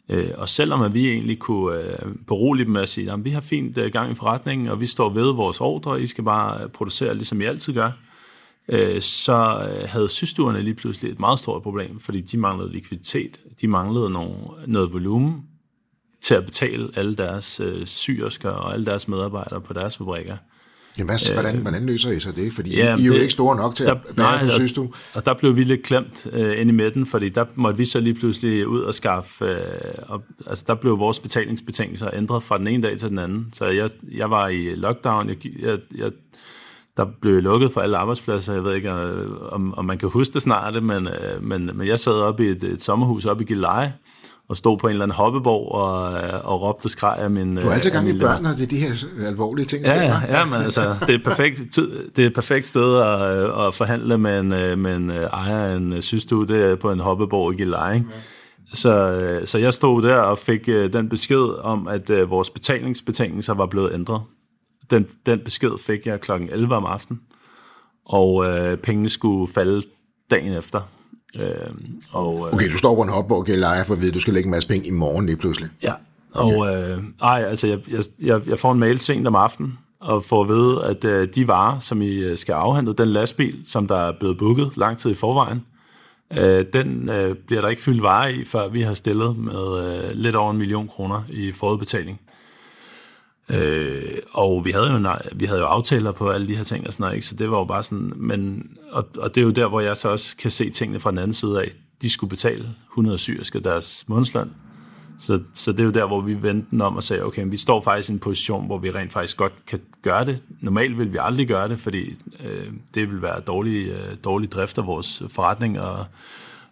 Øh, og selvom at vi egentlig kunne øh, berolige dem med at sige, at vi har fint øh, gang i forretningen, og vi står ved vores ordre, I skal bare øh, producere, ligesom I altid gør, øh, så øh, havde systuerne lige pludselig et meget stort problem, fordi de manglede likviditet, de manglede nogle, noget volumen, til at betale alle deres øh, syrsker og alle deres medarbejdere på deres fabrikker. Jamen, hvad, hvordan, hvordan løser I så det? Fordi ja, I er jo det, ikke store nok til der, at bære den, synes du? Og der blev vi lidt klemt øh, ind i midten, fordi der måtte vi så lige pludselig ud og skaffe... Øh, og, altså, der blev vores betalingsbetingelser ændret fra den ene dag til den anden. Så jeg, jeg var i lockdown. Jeg, jeg, jeg, der blev lukket for alle arbejdspladser. Jeg ved ikke, øh, om, om man kan huske det snart, men, øh, men, men jeg sad oppe i et, et sommerhus oppe i Gilleleje, og stod på en eller anden hoppeborg og, øh, og råbte og skreg af min... Du er altid gang i børn, og det er de her alvorlige ting. Ja, ja, ja men altså, det er et perfekt, tid, det er et perfekt sted at, at forhandle med en, med en ejer af en systue, på en hoppeborg i Gilleleje. Ja. Så, så jeg stod der og fik den besked om, at vores betalingsbetingelser var blevet ændret. Den, den besked fik jeg kl. 11 om aftenen, og øh, pengene skulle falde dagen efter. Øh, og, øh, okay, du står på en hopborg og leje for at vide, at du skal lægge en masse penge i morgen lige pludselig. Ja, og okay. øh, ej, altså, jeg, jeg, jeg får en mail sent om aftenen, og får at vide, at øh, de varer, som I øh, skal afhente, den lastbil, som der er blevet booket lang tid i forvejen, øh, den øh, bliver der ikke fyldt varer i, før vi har stillet med øh, lidt over en million kroner i forudbetaling. Øh, og vi havde, jo, vi havde jo aftaler på alle de her ting og sådan noget, ikke? så det var jo bare sådan, men, og, og det er jo der, hvor jeg så også kan se tingene fra den anden side af. De skulle betale 100 syriske deres månedsløn. Så, så det er jo der, hvor vi vendte om og sagde, okay, vi står faktisk i en position, hvor vi rent faktisk godt kan gøre det. Normalt vil vi aldrig gøre det, fordi øh, det vil være dårlig, øh, dårlig drift af vores forretning, og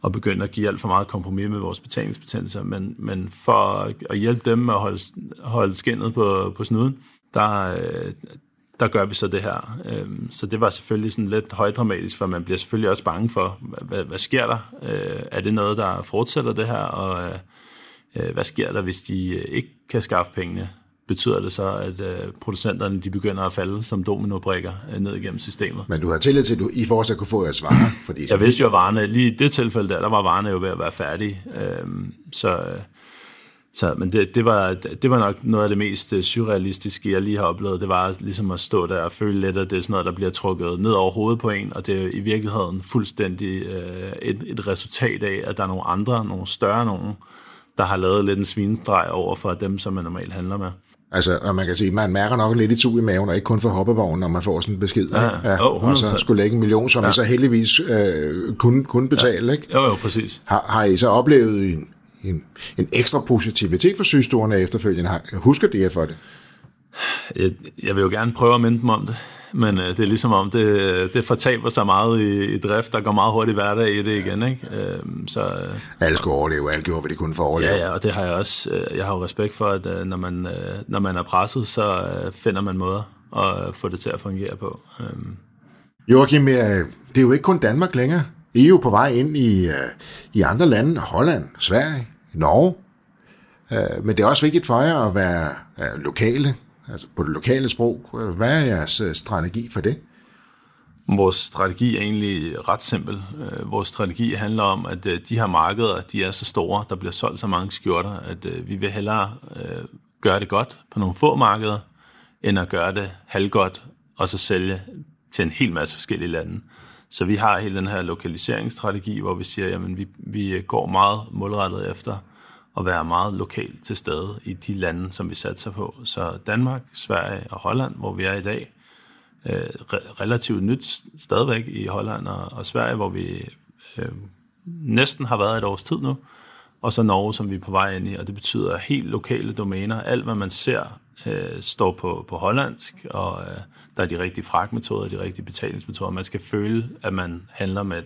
og begynde at give alt for meget kompromis med vores betalingsbetingelser, men, men for at hjælpe dem med at holde, holde skinnet på, på snuden, der, der gør vi så det her. Øhm, så det var selvfølgelig sådan lidt højdramatisk, for man bliver selvfølgelig også bange for, hvad, hvad sker der? Øh, er det noget, der fortsætter det her? Og øh, øh, hvad sker der, hvis de ikke kan skaffe pengene? Betyder det så, at øh, producenterne de begynder at falde som dominobrikker øh, ned igennem systemet. Men du har tillid til, at du i fortsat kunne få jeres varer? Fordi... Jeg vidste jo, at varerne, lige i det tilfælde der, der var varerne jo ved at være færdige. Øhm, så, Så, men det, det, var, det var nok noget af det mest øh, surrealistiske, jeg lige har oplevet. Det var ligesom at stå der og føle lidt, at det er sådan noget, der bliver trukket ned over hovedet på en, og det er i virkeligheden fuldstændig øh, et, et resultat af, at der er nogle andre, nogle større nogen, der har lavet lidt en svinestreg over for dem, som man normalt handler med. Altså, og man kan sige, man mærker nok lidt i tug i maven, og ikke kun for hoppevognen, når man får sådan en besked. Ja, ja, oh, og så skulle lægge en million, som ja. vi så heldigvis øh, kunne, kunne betale. Ja. Ikke? Jo, jo, præcis. Har, har I så oplevet en, en, en ekstra positivitet for sygestorene efterfølgende? Husker det for det? Jeg, jeg vil jo gerne prøve at minde dem om det men øh, det er ligesom om, det, det fortaber sig meget i, i drift, der går meget hurtigt hverdag i det igen, ikke? Øh, så, øh, alle skulle overleve, alle gjorde, hvad de kunne for at overleve. Ja, ja, og det har jeg også, øh, jeg har jo respekt for, at øh, når, man, øh, når man er presset, så øh, finder man måder at få det til at fungere på. Øh. Joachim, øh, det er jo ikke kun Danmark længere. I er jo på vej ind i, øh, i andre lande, Holland, Sverige, Norge. Øh, men det er også vigtigt for jer at være øh, lokale, altså på det lokale sprog. Hvad er jeres øh, strategi for det? Vores strategi er egentlig ret simpel. Øh, vores strategi handler om, at øh, de her markeder, de er så store, der bliver solgt så mange skjorter, at vi vil hellere gøre det godt på nogle få markeder, end at gøre det halvgodt og så sælge til en hel masse forskellige lande. Så vi har hele den her lokaliseringsstrategi, hvor vi siger, at vi, vi går meget målrettet efter at være meget lokalt til stede i de lande, som vi satser på. Så Danmark, Sverige og Holland, hvor vi er i dag, øh, relativt nyt stadigvæk i Holland og, og Sverige, hvor vi øh, næsten har været et års tid nu, og så Norge, som vi er på vej ind i, og det betyder helt lokale domæner. Alt, hvad man ser, øh, står på, på hollandsk, og øh, der er de rigtige fragtmetoder, de rigtige betalingsmetoder. Man skal føle, at man handler med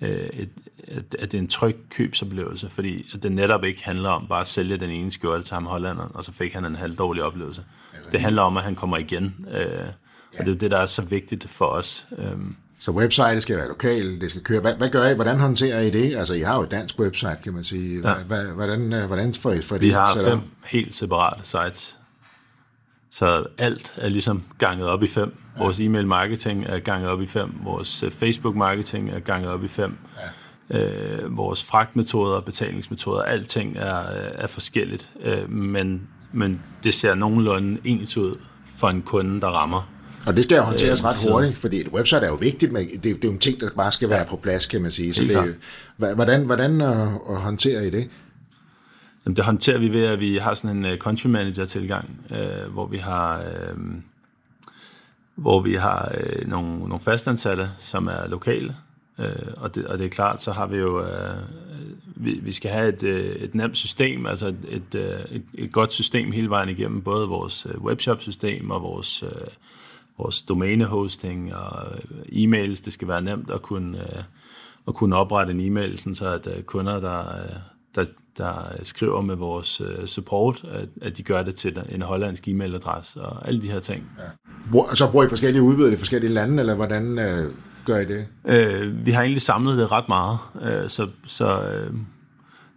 øh, et, at, at det er en tryg købsoplevelse, fordi at det netop ikke handler om bare at sælge den ene skjorte til ham hollanderen, og så fik han en halv dårlig oplevelse. Det handler om, at han kommer igen, øh, og det er det, der er så vigtigt for os. Øh. Så website skal være lokal, det skal køre. Hvad, hvad gør I? Hvordan håndterer I det? Altså, I har jo et dansk website, kan man sige. Ja. Hvordan, øh, hvordan får I for det? Vi har fem helt separate sites. Så alt er ligesom ganget op i fem. Vores e-mail marketing er ganget op i fem. Vores øh, Facebook marketing er ganget op i fem. Ja. Øh, vores fragtmetoder, betalingsmetoder, alting er, er forskelligt. Øh, men, men det ser nogenlunde ens ud for en kunde, der rammer. Og det skal jo håndteres øh, ret hurtigt, fordi et website er jo vigtigt, men det, det er jo en ting, der bare skal være ja. på plads, kan man sige. Så det, hvordan, hvordan uh, håndterer I det? Jamen, det håndterer vi ved, at vi har sådan en øh, country manager tilgang, øh, hvor vi har... Øh, hvor vi har øh, nogle, nogle fastansatte, som er lokale, øh, og, det, og det er klart, så har vi jo, øh, vi, vi skal have et, øh, et nemt system, altså et, et, øh, et, et godt system hele vejen igennem, både vores øh, webshop-system og vores, øh, vores domæne-hosting og øh, e-mails, det skal være nemt at kunne, øh, at kunne oprette en e-mail, sådan så at øh, kunder, der, øh, der, der skriver med vores uh, support, at, at de gør det til en hollandsk e-mailadresse og alle de her ting. Ja. Så bruger I forskellige udbydere i forskellige lande, eller hvordan uh, gør I det? Uh, vi har egentlig samlet det ret meget, uh, så, så uh,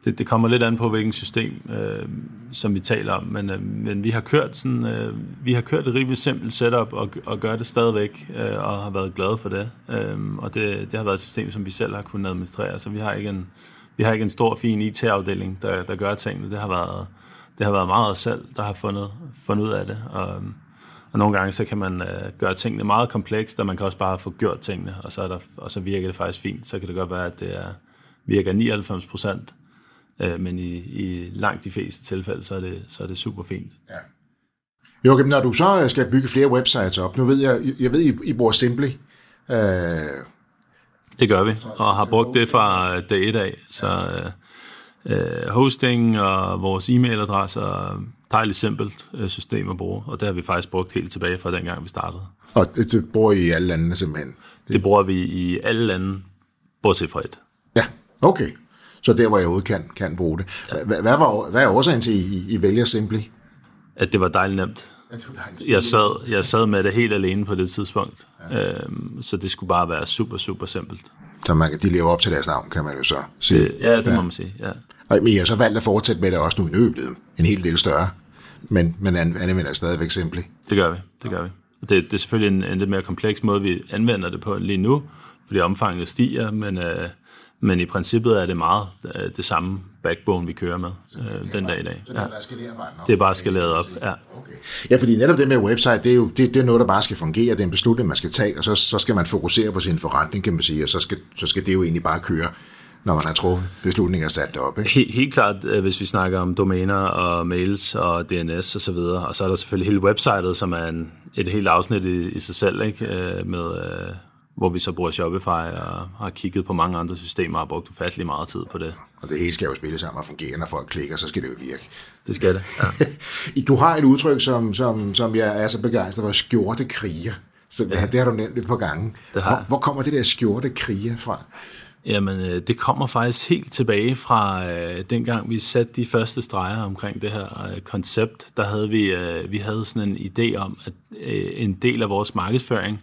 det, det kommer lidt an på, hvilken system, uh, som vi taler om, men, uh, men vi har kørt sådan, uh, vi har kørt et rimelig simpelt setup og, og gør det stadigvæk, uh, og har været glade for det. Uh, og det, det har været et system, som vi selv har kunnet administrere, så vi har ikke en vi har ikke en stor, fin IT-afdeling, der, der gør tingene. Det har været, det har været meget os selv, der har fundet, fundet ud af det. Og, og nogle gange så kan man øh, gøre tingene meget komplekst, og man kan også bare få gjort tingene, og så, er der, og så virker det faktisk fint. Så kan det godt være, at det er, virker 99 procent, øh, men i, i langt de fleste tilfælde, så er det, så er det super fint. Ja. Jo, når du så øh, skal bygge flere websites op, nu ved jeg, jeg ved, I, I bruger Simply, øh, det gør vi, og har brugt det fra dag et af. Så øh, hosting og vores e-mailadresse er dejligt simpelt øh, system at bruge, og det har vi faktisk brugt helt tilbage fra dengang, vi startede. Og det bruger I i alle lande simpelthen? Det bruger vi i alle lande, bortset fra et. Ja, okay. Så der, hvor jeg ude kan, kan bruge det. Hvad, hvad, var, hvad er årsagen til, at I, I vælger Simply? At det var dejligt nemt. Jeg sad, jeg sad med det helt alene på det tidspunkt, ja. øhm, så det skulle bare være super, super simpelt. Så man, de lever op til deres navn, kan man jo så sige. Det, ja, det ja. må man sige, ja. Og, men jeg har så valgt at fortsætte med det også nu i nøbet, en helt del større, men, men anvender stadigvæk Simply. Det gør vi, det gør vi. Det, det er selvfølgelig en, en lidt mere kompleks måde, vi anvender det på lige nu, fordi omfanget stiger, men, øh, Men i princippet er det meget øh, det samme backbone, vi kører med øh, den dag i dag. Ja. Det er bare skaleret op, ja. Okay. Ja, fordi netop det med website, det er jo det, det er noget, der bare skal fungere. Det er en beslutning, man skal tage, og så, så skal man fokusere på sin forretning, kan man sige, og så skal, så skal det jo egentlig bare køre når man har truffet beslutninger sat op. Ikke? Helt, helt klart, øh, hvis vi snakker om domæner og mails og DNS og så videre. Og så er der selvfølgelig hele websitet, som er en, et helt afsnit i, i sig selv, ikke? Øh, med, hvor vi så bruger Shopify og har kigget på mange andre systemer og har brugt ufattelig meget tid på det. Og det hele skal jo spille sammen og fungere, når folk klikker, så skal det jo virke. Det skal det, ja. [laughs] du har et udtryk, som, som, som jeg er så begejstret for, skjorte kriger. Så ja. det har du nævnt et par gange. Det har. Hvor, hvor kommer det der skjorte kriger fra? Jamen, øh, det kommer faktisk helt tilbage fra øh, dengang vi satte de første streger omkring det her øh, koncept. Der havde vi, øh, vi havde sådan en idé om, at øh, en del af vores markedsføring,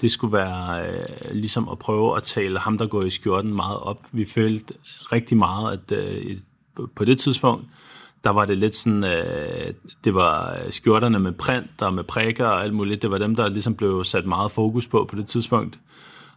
det skulle være øh, ligesom at prøve at tale ham, der går i skjorten, meget op. Vi følte rigtig meget, at øh, på det tidspunkt, der var det lidt sådan, øh, det var skjorterne med print og med prikker og alt muligt, det var dem, der ligesom blev sat meget fokus på på det tidspunkt.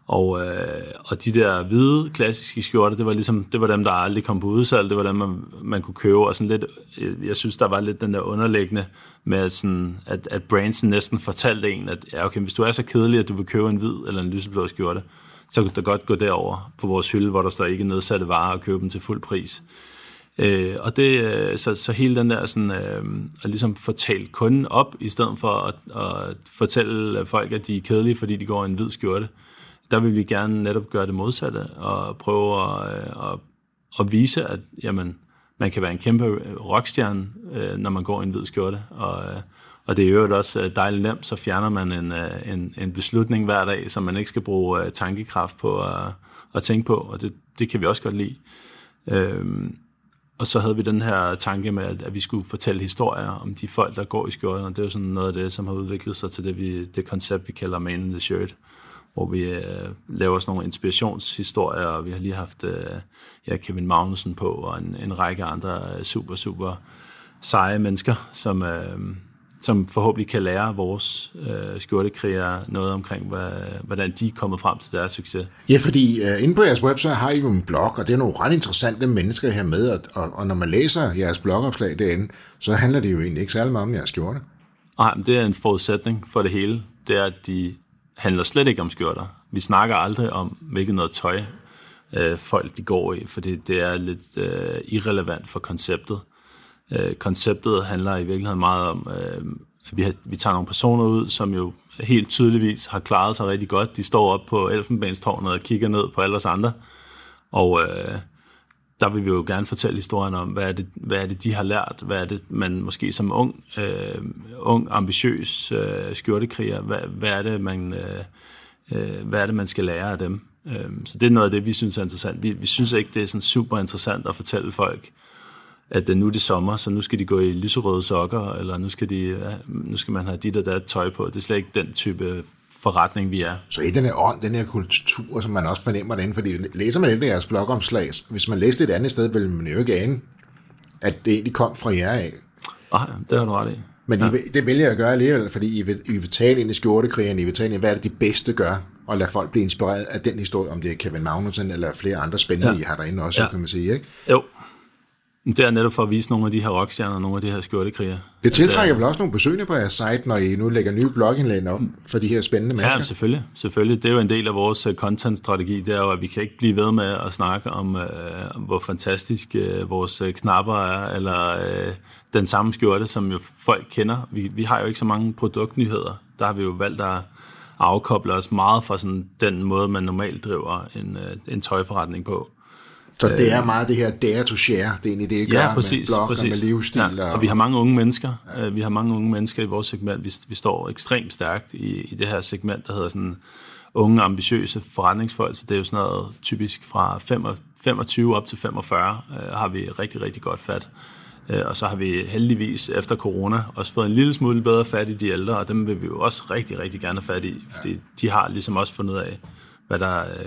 Og, øh, og de der hvide klassiske skjorter, det var ligesom, det var dem, der aldrig kom på udsalg, det var dem, man, man kunne købe, og sådan lidt, øh, jeg synes, der var lidt den der underliggende med, at, sådan, at, at Branson næsten fortalte en, at ja, okay, hvis du er så kedelig, at du vil købe en hvid eller en lyseblå skjorte, så kan du godt gå derover på vores hylde, hvor der står ikke nedsatte varer, og købe dem til fuld pris. Øh, og det, øh, så, så hele den der sådan, øh, at ligesom fortælle kunden op, i stedet for at, at fortælle folk, at de er kedelige, fordi de går i en hvid skjorte, der vil vi gerne netop gøre det modsatte og prøve at, øh, at, at vise, at jamen, man kan være en kæmpe rockstjerne, øh, når man går i en hvid skjorte. Og, øh, og det er jo også dejligt nemt, så fjerner man en, en, en beslutning hver dag, som man ikke skal bruge tankekraft på at, at tænke på, og det, det kan vi også godt lide. Øhm, og så havde vi den her tanke med, at, at vi skulle fortælle historier om de folk, der går i skjorten, og det er jo sådan noget af det, som har udviklet sig til det, vi, det koncept, vi kalder Man in the Shirt hvor vi øh, laver sådan nogle inspirationshistorier, og vi har lige haft øh, ja, Kevin Magnussen på, og en, en række andre øh, super, super seje mennesker, som, øh, som forhåbentlig kan lære vores øh, skjortekriger noget omkring, hvad, hvordan de er kommet frem til deres succes. Ja, fordi øh, inde på jeres website har I jo en blog, og det er nogle ret interessante mennesker her med, og, og, og når man læser jeres blogopslag derinde, så handler det jo egentlig ikke særlig meget om jeres skjorte. Nej, men det er en forudsætning for det hele. Det er, at de handler slet ikke om skjorter. Vi snakker aldrig om, hvilket noget tøj øh, folk de går i, fordi det er lidt øh, irrelevant for konceptet. Øh, konceptet handler i virkeligheden meget om, øh, at vi, har, vi tager nogle personer ud, som jo helt tydeligvis har klaret sig rigtig godt. De står op på Elfenbenstårnet og kigger ned på alle os andre. Og øh, der vil vi jo gerne fortælle historien om, hvad er det, hvad er det de har lært? Hvad er det, man måske som ung, øh, ung ambitiøs øh, skjortekriger, hvad, hvad, er det, man, øh, øh, hvad er det, man skal lære af dem? Øh, så det er noget af det, vi synes er interessant. Vi, vi synes ikke, det er sådan super interessant at fortælle folk, at nu er det sommer, så nu skal de gå i lyserøde sokker, eller nu skal, de, øh, nu skal man have dit og dat tøj på. Det er slet ikke den type forretning, vi er. Så i den her ånd, den her kultur, som man også fornemmer derinde, fordi læser man det jeres blogomslag, hvis man læste et andet sted, vil man jo ikke ane, at det egentlig kom fra jer af. Nej, det har du ret i. Men ja. I, det vælger jeg at gøre alligevel, fordi I vil, I vil tale ind i skjortekrigerne, I vil tale ind i, hvad er det de bedste gør, og lade folk blive inspireret af den historie, om det er Kevin Magnussen eller flere andre spændende, ja. I har derinde også, ja. kan man sige, ikke? Jo, det er netop for at vise nogle af de her rockstjerner, nogle af de her skjortekriger. Det tiltrækker vel også nogle besøgende på jeres site, når I nu lægger nye blogindlæg op for de her spændende mennesker? Ja, selvfølgelig. selvfølgelig. Det er jo en del af vores øh, content-strategi, det er jo, at vi kan ikke blive ved med at snakke om, øh, hvor fantastisk øh, vores øh, knapper er, eller øh, den samme skjorte, som jo folk kender. Vi, vi har jo ikke så mange produktnyheder. Der har vi jo valgt at afkoble os meget fra sådan den måde, man normalt driver en, øh, en tøjforretning på. Så det er meget det her dare to share, det er egentlig det, I gør ja, præcis, med blog præcis. og med livsstil. Ja, og, og vi har mange unge mennesker. Ja. Vi har mange unge mennesker i vores segment. Vi, vi står ekstremt stærkt i, i det her segment, der hedder sådan unge, ambitiøse forretningsfolk. Så det er jo sådan noget typisk fra 25 op til 45 øh, har vi rigtig, rigtig godt fat. Øh, og så har vi heldigvis efter corona også fået en lille smule bedre fat i de ældre, og dem vil vi jo også rigtig, rigtig gerne have fat i, fordi ja. de har ligesom også fundet af, hvad der, øh,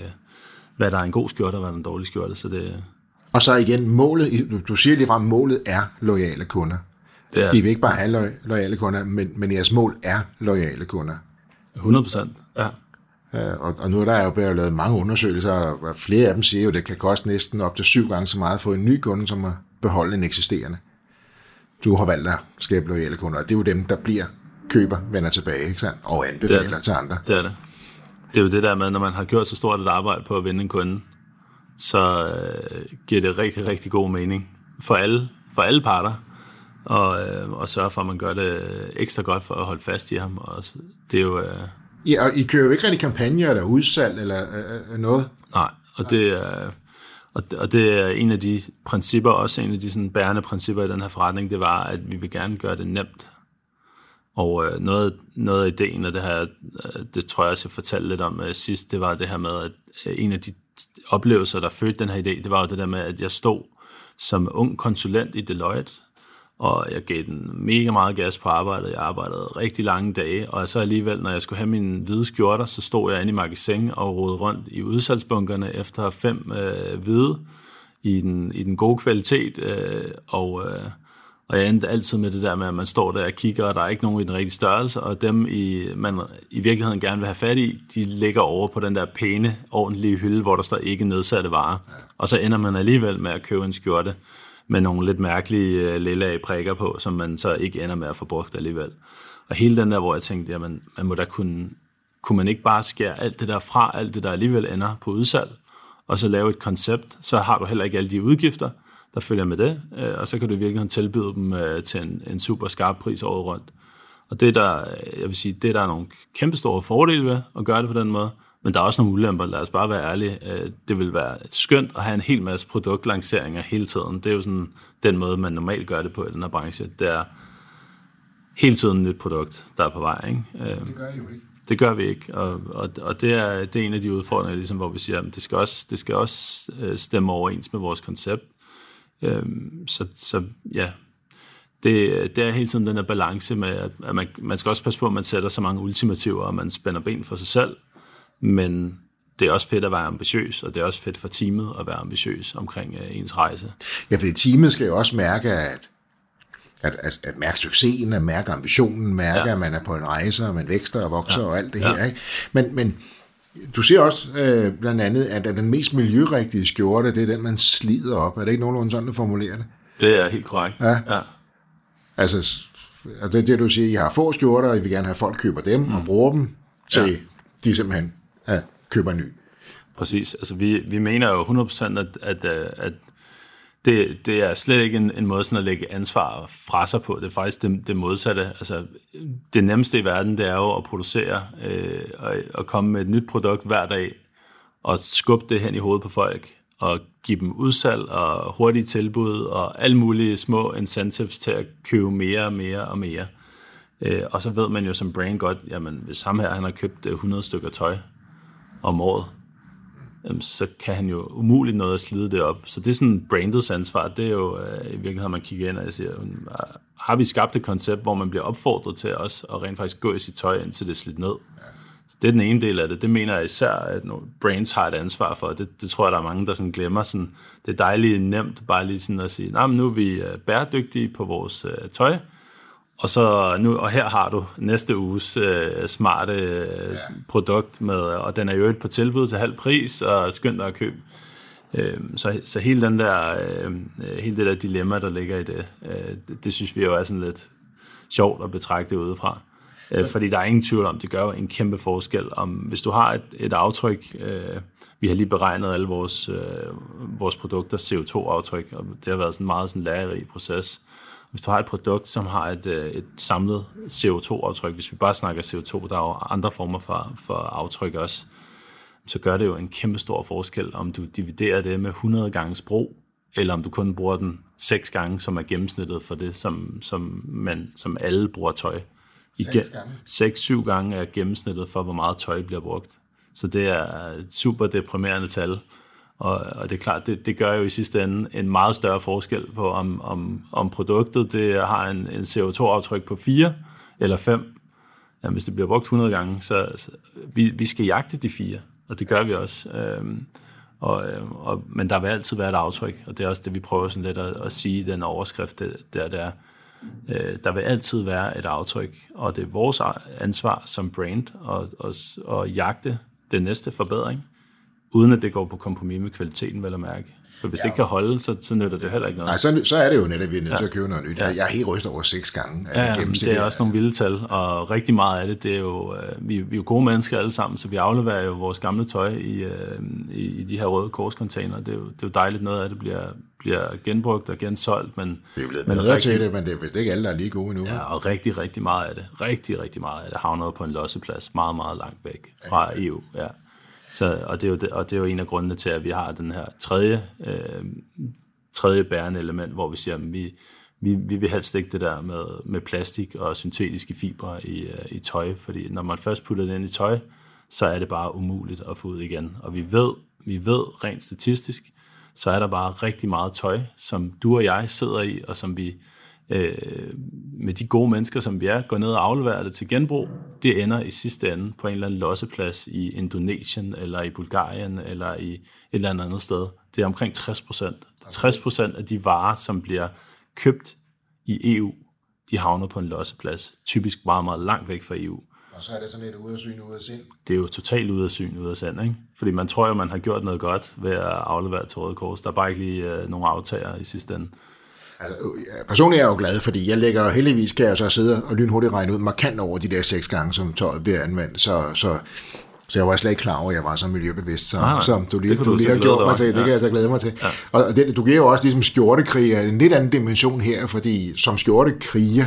hvad der er en god skjorte og hvad der er en dårlig skjorte. Så det... Og så igen, målet, du siger lige fra, målet er lojale kunder. Det er, I vil ikke bare have lo- lojale kunder, men, men jeres mål er lojale kunder. 100 procent, ja. Øh, og, og nu er der jo blevet lavet mange undersøgelser, og flere af dem siger jo, at det kan koste næsten op til syv gange så meget at få en ny kunde, som at beholde en eksisterende. Du har valgt at skabe loyale kunder, og det er jo dem, der bliver køber, vender tilbage, ikke sandt? og anbefaler det det. til andre. Det er det. Det er jo det der med, når man har gjort så stort et arbejde på at vinde en kunde, så øh, giver det rigtig, rigtig god mening for alle, for alle parter, og, øh, og sørge for, at man gør det ekstra godt for at holde fast i ham. Og det er jo... Øh, Ja, og I kører jo ikke rigtig kampagner eller udsalg eller øh, øh, noget? Nej, og det er... Og det, og det er en af de principper, også en af de sådan bærende principper i den her forretning, det var, at vi vil gerne gøre det nemt. Og øh, noget, noget af ideen, og det her, øh, det tror jeg også, jeg fortalte lidt om øh, sidst, det var det her med, at øh, en af de oplevelser, der fødte den her idé, det var jo det der med, at jeg stod som ung konsulent i Deloitte, og jeg gav den mega meget gas på arbejdet. Jeg arbejdede rigtig lange dage, og så alligevel, når jeg skulle have mine hvide skjorter, så stod jeg inde i magasin og rodede rundt i udsalgsbunkerne efter fem øh, hvide i den, i den gode kvalitet, øh, og, øh, og jeg endte altid med det der med, at man står der og kigger, og der er ikke nogen i den rigtige størrelse, og dem, i, man i virkeligheden gerne vil have fat i, de ligger over på den der pæne, ordentlige hylde, hvor der står ikke nedsatte varer. Og så ender man alligevel med at købe en skjorte, med nogle lidt mærkelige øh, lilla lille prikker på, som man så ikke ender med at få brugt alligevel. Og hele den der, hvor jeg tænkte, jamen, man må da kunne, kunne man ikke bare skære alt det der fra, alt det der alligevel ender på udsalg, og så lave et koncept, så har du heller ikke alle de udgifter, der følger med det, øh, og så kan du virkelig tilbyde dem øh, til en, en super skarp pris året rundt. Og det der, jeg vil sige, det der er nogle kæmpe store fordele ved at gøre det på den måde, men der er også nogle ulemper, lad os bare være ærlige. Øh, det vil være skønt at have en hel masse produktlanceringer hele tiden. Det er jo sådan den måde, man normalt gør det på i den her branche. Det er hele tiden et nyt produkt, der er på vej. Ikke? Øh, det gør I jo ikke. Det gør vi ikke, og, og, og det, er, det er en af de udfordringer, ligesom, hvor vi siger, at det skal også, det skal også øh, stemme overens med vores koncept. Så, så ja, det, det er hele tiden den her balance med, at man, man skal også passe på, at man sætter så mange ultimativer, og man spænder ben for sig selv, men det er også fedt at være ambitiøs, og det er også fedt for teamet at være ambitiøs omkring uh, ens rejse. Ja, for teamet skal jo også mærke, at, at, at, at mærke succesen, at mærke ambitionen, mærke, ja. at man er på en rejse, og man vækster og vokser ja. og alt det ja. her. Ikke? Men, men du siger også øh, blandt andet, at den mest miljørigtige skjorte, det er den, man slider op. Er det ikke nogenlunde sådan, du formulerer det? Det er helt korrekt. Ja. ja. Altså, det er det, du siger, I har få skjorter, og I vil gerne have, at folk køber dem mm. og bruger dem til, ja. de simpelthen ja, køber ny. Præcis. Altså, vi, vi mener jo 100% at, at, at det, det er slet ikke en, en måde sådan at lægge ansvar fra sig på. Det er faktisk det, det modsatte. Altså, det nemmeste i verden, det er jo at producere øh, og, og komme med et nyt produkt hver dag og skubbe det hen i hovedet på folk og give dem udsalg og hurtige tilbud og alle mulige små incentives til at købe mere og mere og mere. Øh, og så ved man jo som brand godt, jamen hvis ham her han har købt øh, 100 stykker tøj om året, så kan han jo umuligt noget at slide det op. Så det er sådan brandets ansvar. Det er jo øh, i virkeligheden, man kigger ind og siger, har vi skabt et koncept, hvor man bliver opfordret til os at rent faktisk gå i sit tøj, indtil det er slidt ned. Så det er den ene del af det. Det mener jeg især, at brands har et ansvar for. Det, det tror jeg, der er mange, der sådan glemmer. Sådan, det er dejligt nemt bare lige sådan at sige, nah, nu er vi øh, bæredygtige på vores tøj, og så nu, og her har du næste uges uh, smarte uh, ja. produkt, med, og den er jo på tilbud til halv pris, og skønt at købe. Uh, så, så hele, den der, uh, hele det der dilemma, der ligger i det, uh, det, det synes vi jo er sådan lidt sjovt at betragte udefra. Uh, fordi der er ingen tvivl om, det gør en kæmpe forskel. Om, hvis du har et, et aftryk, uh, vi har lige beregnet alle vores, uh, vores produkter CO2-aftryk, og det har været sådan en meget sådan lærerig proces. Hvis du har et produkt, som har et, øh, et samlet CO2-aftryk, hvis vi bare snakker CO2, der er jo andre former for, for aftryk også, så gør det jo en kæmpe stor forskel, om du dividerer det med 100 gange sprog, eller om du kun bruger den 6 gange, som er gennemsnittet for det, som, som, man, som alle bruger tøj. 6-7 gange er gennemsnittet for, hvor meget tøj bliver brugt. Så det er et super deprimerende tal. Og, og det er klart, det, det gør jo i sidste ende en meget større forskel på, om, om, om produktet det har en, en CO2-aftryk på 4 eller 5. Jamen, hvis det bliver brugt 100 gange, så, så vi, vi skal jagte de fire, og det gør vi også. Øhm, og, øhm, og, men der vil altid være et aftryk, og det er også det, vi prøver sådan lidt at, at sige i den overskrift, det, der, der øh, der vil altid være et aftryk, og det er vores ansvar som brand at, at, at jagte den næste forbedring, uden at det går på kompromis med kvaliteten, vel at mærke. For hvis ja. det ikke kan holde, så, så nytter det heller ikke noget. Nej, så, så er det jo netop, at vi er nødt til at købe noget nyt. Ja. Jeg er helt rystet over seks gange. Ja, ja det er også nogle vilde tal, og rigtig meget af det, det er jo, øh, vi, vi er jo gode mennesker alle sammen, så vi afleverer jo vores gamle tøj i, øh, i, i de her røde korscontainer. Det er, jo, det er jo dejligt, noget af det bliver, bliver genbrugt og gensolgt, men... Vi er blevet men bedre rigtig, til det, men det er vist ikke alle, der er lige gode endnu. Ja, og rigtig, rigtig meget af det, rigtig, rigtig meget af det havner på en losseplads, meget, meget langt væk fra ja. EU. Ja. Så, og, det er jo, det, og det er jo en af grundene til, at vi har den her tredje, øh, tredje bærende element, hvor vi siger, at vi, vi, vi vil helst ikke det der med, med plastik og syntetiske fibre i, øh, i tøj, fordi når man først putter det ind i tøj, så er det bare umuligt at få ud igen. Og vi ved, vi ved rent statistisk, så er der bare rigtig meget tøj, som du og jeg sidder i, og som vi øh, med de gode mennesker, som vi er, går ned og afleverer det til genbrug, det ender i sidste ende på en eller anden losseplads i Indonesien, eller i Bulgarien, eller i et eller andet, andet sted. Det er omkring 60 procent. 60 procent af de varer, som bliver købt i EU, de havner på en losseplads. Typisk meget, meget langt væk fra EU. Og så er det sådan lidt ude af syn, ude af sind. Det er jo totalt ude af syn, ude af sind, ikke? Fordi man tror jo, man har gjort noget godt ved at aflevere til Røde Kors. Der er bare ikke lige øh, nogen aftager i sidste ende. Altså, personligt er jeg jo glad, fordi jeg lægger heldigvis, kan jeg så sidde og lynhurtigt regne ud markant over de der seks gange, som tøjet bliver anvendt. Så, så, så jeg var slet ikke klar over, at jeg var så miljøbevidst, så, nej, nej. som du lige, du, du lige har gjort mig til. Det ja. kan jeg så glæde mig til. Ja. Og det, du giver jo også ligesom skjortekriger en lidt anden dimension her, fordi som skjortekriger,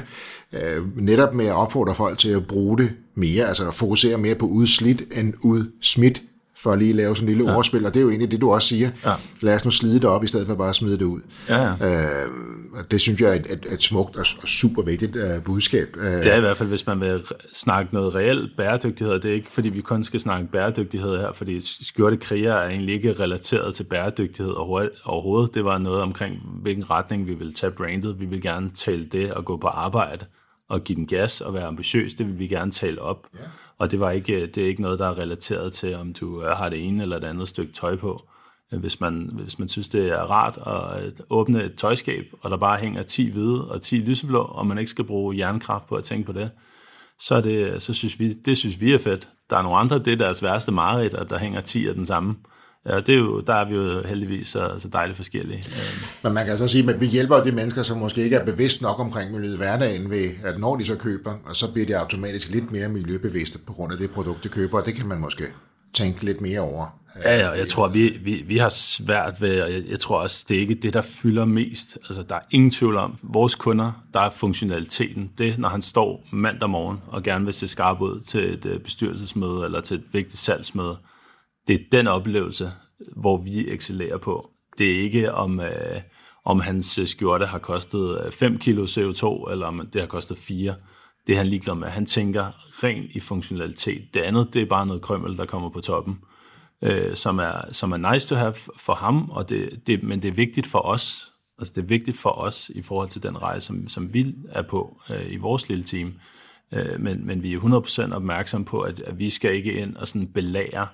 øh, netop med at opfordre folk til at bruge det mere, altså at fokusere mere på udslidt end udsmidt for at lige lave sådan en lille ja. ordspil, og det er jo egentlig det, du også siger. Ja. Lad os nu slide det op, i stedet for bare at smide det ud. Ja, ja. Øh, det synes jeg er et, et, et smukt og super vigtigt uh, budskab. Uh, det er i hvert fald, hvis man vil snakke noget reelt bæredygtighed. Det er ikke, fordi vi kun skal snakke bæredygtighed her, fordi skjorte kriger er egentlig ikke relateret til bæredygtighed overhovedet. Det var noget omkring, hvilken retning vi vil tage brandet. Vi vil gerne tale det og gå på arbejde og give den gas og være ambitiøs. Det vil vi gerne tale op. Yeah. Og det, var ikke, det er ikke noget, der er relateret til, om du øh, har det ene eller det andet stykke tøj på. Øh, hvis man, hvis man synes, det er rart at åbne et tøjskab, og der bare hænger 10 hvide og 10 lyseblå, og man ikke skal bruge jernkraft på at tænke på det, så, det, så synes vi, det synes vi er fedt. Der er nogle andre, det er deres værste mareridt, at der hænger 10 af den samme. Ja, det er jo, der er vi jo heldigvis så, så dejligt forskellige. Men man kan så sige, at vi hjælper de mennesker, som måske ikke er bevidst nok omkring miljøet i hverdagen, ved at når de så køber, og så bliver de automatisk lidt mere miljøbevidste på grund af det produkt, de køber, og det kan man måske tænke lidt mere over. Ja, ja, jeg tror, vi, vi, vi har svært ved, og jeg, jeg tror også, det er ikke det, der fylder mest. Altså, der er ingen tvivl om, vores kunder, der er funktionaliteten. Det, når han står mandag morgen og gerne vil se skarp ud til et øh, bestyrelsesmøde eller til et vigtigt salgsmøde, det er den oplevelse, hvor vi excellerer på. Det er ikke om, øh, om hans øh, skjorte har kostet øh, 5 kilo CO2, eller om det har kostet 4. Det er han ligeglad med. Han tænker rent i funktionalitet. Det andet, det er bare noget krømmel, der kommer på toppen, øh, som, er, som er nice to have for ham, og det, det, men det er vigtigt for os. Altså det er vigtigt for os i forhold til den rejse, som, som vi er på øh, i vores lille team. Øh, men, men vi er 100% opmærksom på, at, at vi skal ikke ind og sådan belære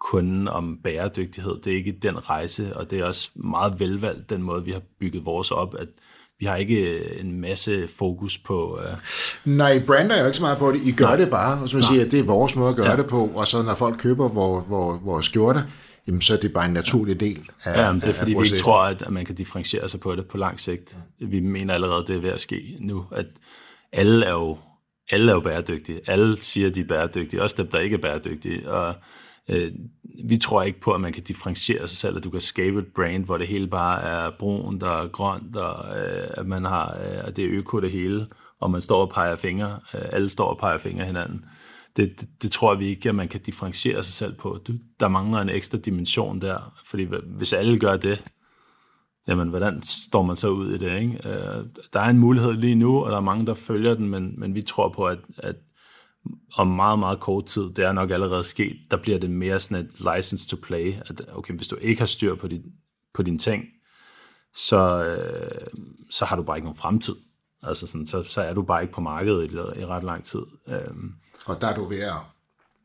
kunden om bæredygtighed. Det er ikke den rejse, og det er også meget velvalgt, den måde, vi har bygget vores op, at vi har ikke en masse fokus på... Uh... Nej, brander er jo ikke så meget på det. I gør Nej. det bare, og så man siger, at det er vores måde at gøre ja. det på, og så når folk køber vores, vores, vores skjorter, jamen så er det bare en naturlig del af Ja, det er fordi, vi ikke tror, at man kan differentiere sig på det på lang sigt. Vi mener allerede, det er ved at ske nu, at alle er jo, alle er jo bæredygtige. Alle siger, de er bæredygtige, også dem, der ikke er bæredygtige. Og Øh, vi tror ikke på, at man kan differentiere sig selv, at du kan skabe et brand, hvor det hele bare er brunt og grønt, og øh, at man har, øh, at det er øko det hele, og man står og peger fingre, øh, alle står og peger fingre hinanden. Det, det, det tror vi ikke, at man kan differentiere sig selv på. Du, der mangler en ekstra dimension der, fordi hvis alle gør det, jamen hvordan står man så ud i det? Ikke? Øh, der er en mulighed lige nu, og der er mange, der følger den, men, men vi tror på, at, at om meget, meget kort tid, det er nok allerede sket, der bliver det mere sådan et license to play, at okay, hvis du ikke har styr på, din, på dine ting, så, øh, så har du bare ikke nogen fremtid. Altså sådan, så, så er du bare ikke på markedet i, i ret lang tid. Øhm, og der er du ved at,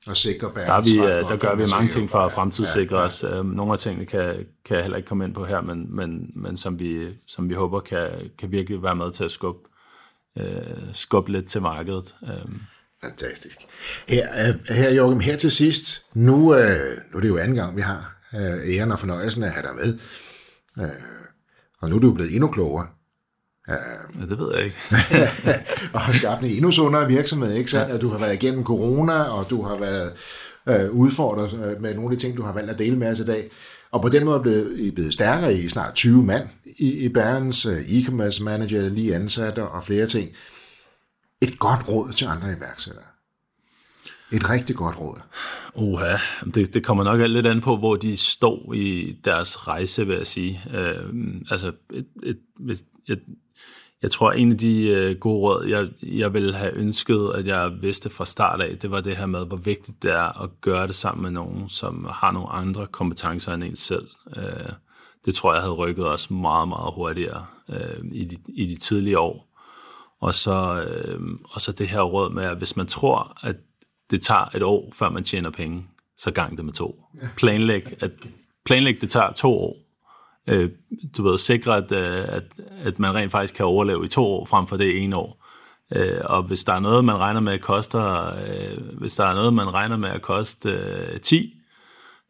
at sikre der, er vi, øh, der gør vi mange ting for at fremtidssikre ja, ja. os. Øhm, nogle af tingene kan, kan jeg heller ikke komme ind på her, men, men, men som, vi, som vi håber kan, kan virkelig være med til at skubbe, øh, skubbe lidt til markedet. Øhm. Fantastisk. Her, øh, her Joachim, her til sidst, nu, øh, nu er det jo anden gang, vi har øh, æren og fornøjelsen af at have dig med. Øh, og nu er du blevet endnu klogere. Ja, det ved jeg ikke. [laughs] og har skabt en endnu sundere virksomhed, ikke sandt? Ja. Du har været igennem corona, og du har været øh, udfordret øh, med nogle af de ting, du har valgt at dele med os i dag. Og på den måde er blevet, I blevet stærkere i snart 20 mand i, i Bærens øh, e-commerce manager, lige ansatte og flere ting. Et godt råd til andre iværksættere. Et rigtig godt råd. Uha, det, det kommer nok lidt an på, hvor de står i deres rejse, vil jeg sige. Øh, altså, et, et, et, et, jeg tror, en af de øh, gode råd, jeg, jeg ville have ønsket, at jeg vidste fra start af, det var det her med, hvor vigtigt det er at gøre det sammen med nogen, som har nogle andre kompetencer end en selv. Øh, det tror jeg havde rykket os meget, meget hurtigere øh, i, de, i de tidlige år. Og så, øh, og så det her råd med, at hvis man tror, at det tager et år, før man tjener penge, så gang det med to. Planlæg, at, planlæg det tager to år. Øh, du ved, sikre, at, øh, at, at man rent faktisk kan overleve i to år, frem for det ene år. Øh, og hvis der er noget, man regner med at koster, øh, hvis der er noget, man regner med at koste øh, 10,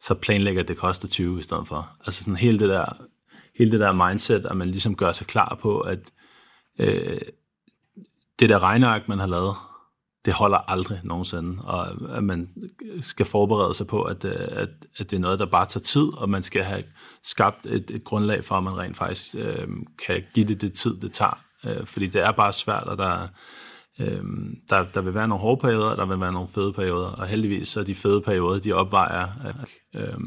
så planlægger at det koster 20 i stedet for. Altså sådan hele det der, hele det der mindset, at man ligesom gør sig klar på, at øh, det der regneark, man har lavet, det holder aldrig nogensinde, og at man skal forberede sig på, at, øh, at, at det er noget, der bare tager tid, og man skal have skabt et, et grundlag for, at man rent faktisk øh, kan give det det tid, det tager. Øh, fordi det er bare svært, og der, øh, der, der vil være nogle hårde perioder, og der vil være nogle fede perioder, og heldigvis så er de fede perioder, de opvejer. Øh,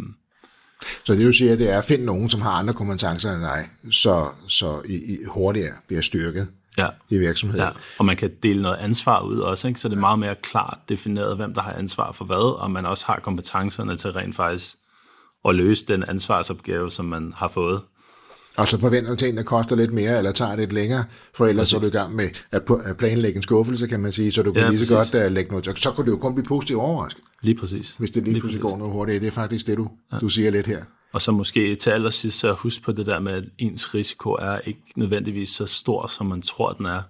så det vil sige, at det er at finde nogen, som har andre kompetencer end dig, så, så I, I hurtigere bliver styrket ja. i virksomheden. Ja. Og man kan dele noget ansvar ud også, ikke? så det er meget mere klart defineret, hvem der har ansvar for hvad, og man også har kompetencerne til rent faktisk at løse den ansvarsopgave, som man har fået. Og så forventer ting, der koster lidt mere, eller tager lidt længere, for ellers præcis. så er du i gang med at planlægge en skuffelse, kan man sige, så du kan ja, lige så præcis. godt uh, lægge noget. Så, så kunne det jo kun blive positivt overrasket. Lige præcis. Hvis det lige, lige pludselig går noget hurtigt. Det er faktisk det, du, ja. du siger lidt her. Og så måske til allersidst så husk på det der med, at ens risiko er ikke nødvendigvis så stor, som man tror, den er.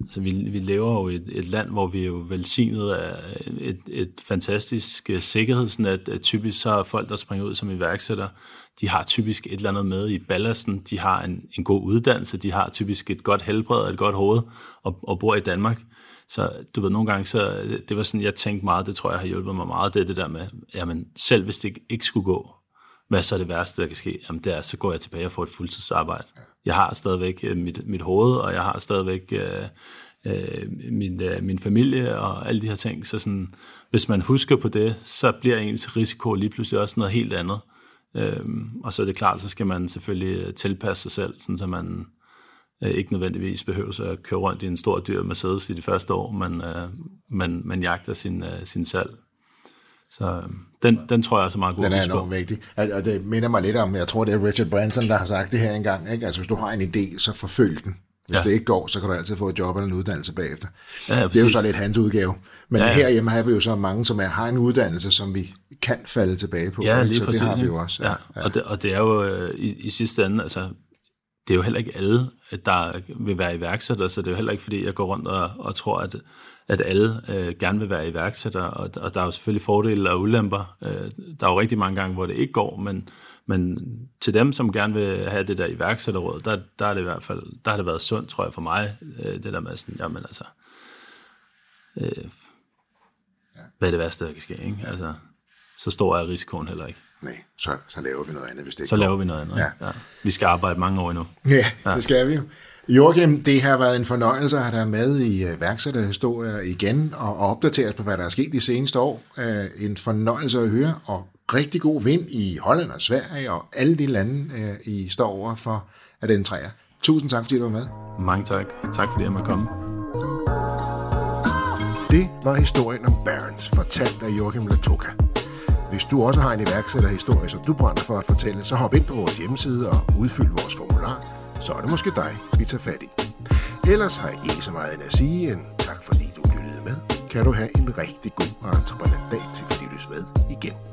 Altså, vi, vi lever jo i et, et land, hvor vi er jo velsignet af et, et fantastisk uh, sikkerhedsnet. Øh, typisk så er folk, der springer ud som iværksætter, de har typisk et eller andet med i ballasten. De har en, en god uddannelse, de har typisk et godt helbred og et godt hoved, og, og bor i Danmark. Så du ved, nogle gange, så øh, det var sådan, jeg tænkte meget, det tror jeg har hjulpet mig meget, det er det der med, jamen selv hvis det ikke skulle gå, hvad så er det værste, der kan ske? Jamen det er, så går jeg tilbage og får et fuldtidsarbejde. Jeg har stadigvæk øh, mit, mit hoved, og jeg har stadigvæk øh, øh, min, øh, min familie og alle de her ting. Så sådan, hvis man husker på det, så bliver ens risiko lige pludselig også noget helt andet. Øh, og så er det klart, så skal man selvfølgelig øh, tilpasse sig selv, sådan så man øh, ikke nødvendigvis behøver at køre rundt i en stor dyr Mercedes i de første år, men øh, man, man jagter sin, øh, sin salg. Så øhm, den, den tror jeg er meget god. Den er enormt vigtig. Og det minder mig lidt om, jeg tror det er Richard Branson, der har sagt det her engang. Ikke? Altså hvis du har en idé, så forfølg den. Hvis ja. det ikke går, så kan du altid få et job eller en uddannelse bagefter. Ja, ja, det er jo så lidt hans udgave. Men ja, ja. herhjemme har vi jo så mange, som er, har en uddannelse, som vi kan falde tilbage på. Ja, lige så præcis. det har vi jo også. Ja. Ja. Ja. Og, det, og det er jo øh, i, i sidste ende, altså det er jo heller ikke alle, der vil være iværksætter, så det er jo heller ikke, fordi jeg går rundt og, og tror, at at alle øh, gerne vil være iværksætter, og, og der er jo selvfølgelig fordele og ulemper. Øh, der er jo rigtig mange gange, hvor det ikke går, men, men til dem, som gerne vil have det der iværksætterråd, der, der er det i hvert fald, der har det været sundt, tror jeg, for mig, øh, det der med sådan, jamen altså, øh, hvad er det værste, der kan ske, ikke? Altså, så stor er risikoen heller ikke. Nej, så, så laver vi noget andet, hvis det ikke Så går. laver vi noget andet, ja. ja. Vi skal arbejde mange år endnu. Ja, ja. det skal vi jo. Joachim, det har været en fornøjelse at have dig med i uh, værksætterhistorier igen og opdatere os på, hvad der er sket de seneste år. Uh, en fornøjelse at høre, og rigtig god vind i Holland og Sverige og alle de lande, uh, I står over for at entrere. Tusind tak, fordi du var med. Mange tak. Tak fordi jeg måtte komme. Det var historien om Barons, fortalt af Joachim Latoka. Hvis du også har en iværksætterhistorie, som du brænder for at fortælle, så hop ind på vores hjemmeside og udfyld vores formular så er det måske dig, vi tager fat i. Ellers har jeg ikke så meget end at sige end tak fordi du lyttede med. Kan du have en rigtig god og entreprenant dag til, vi lyttes med igen.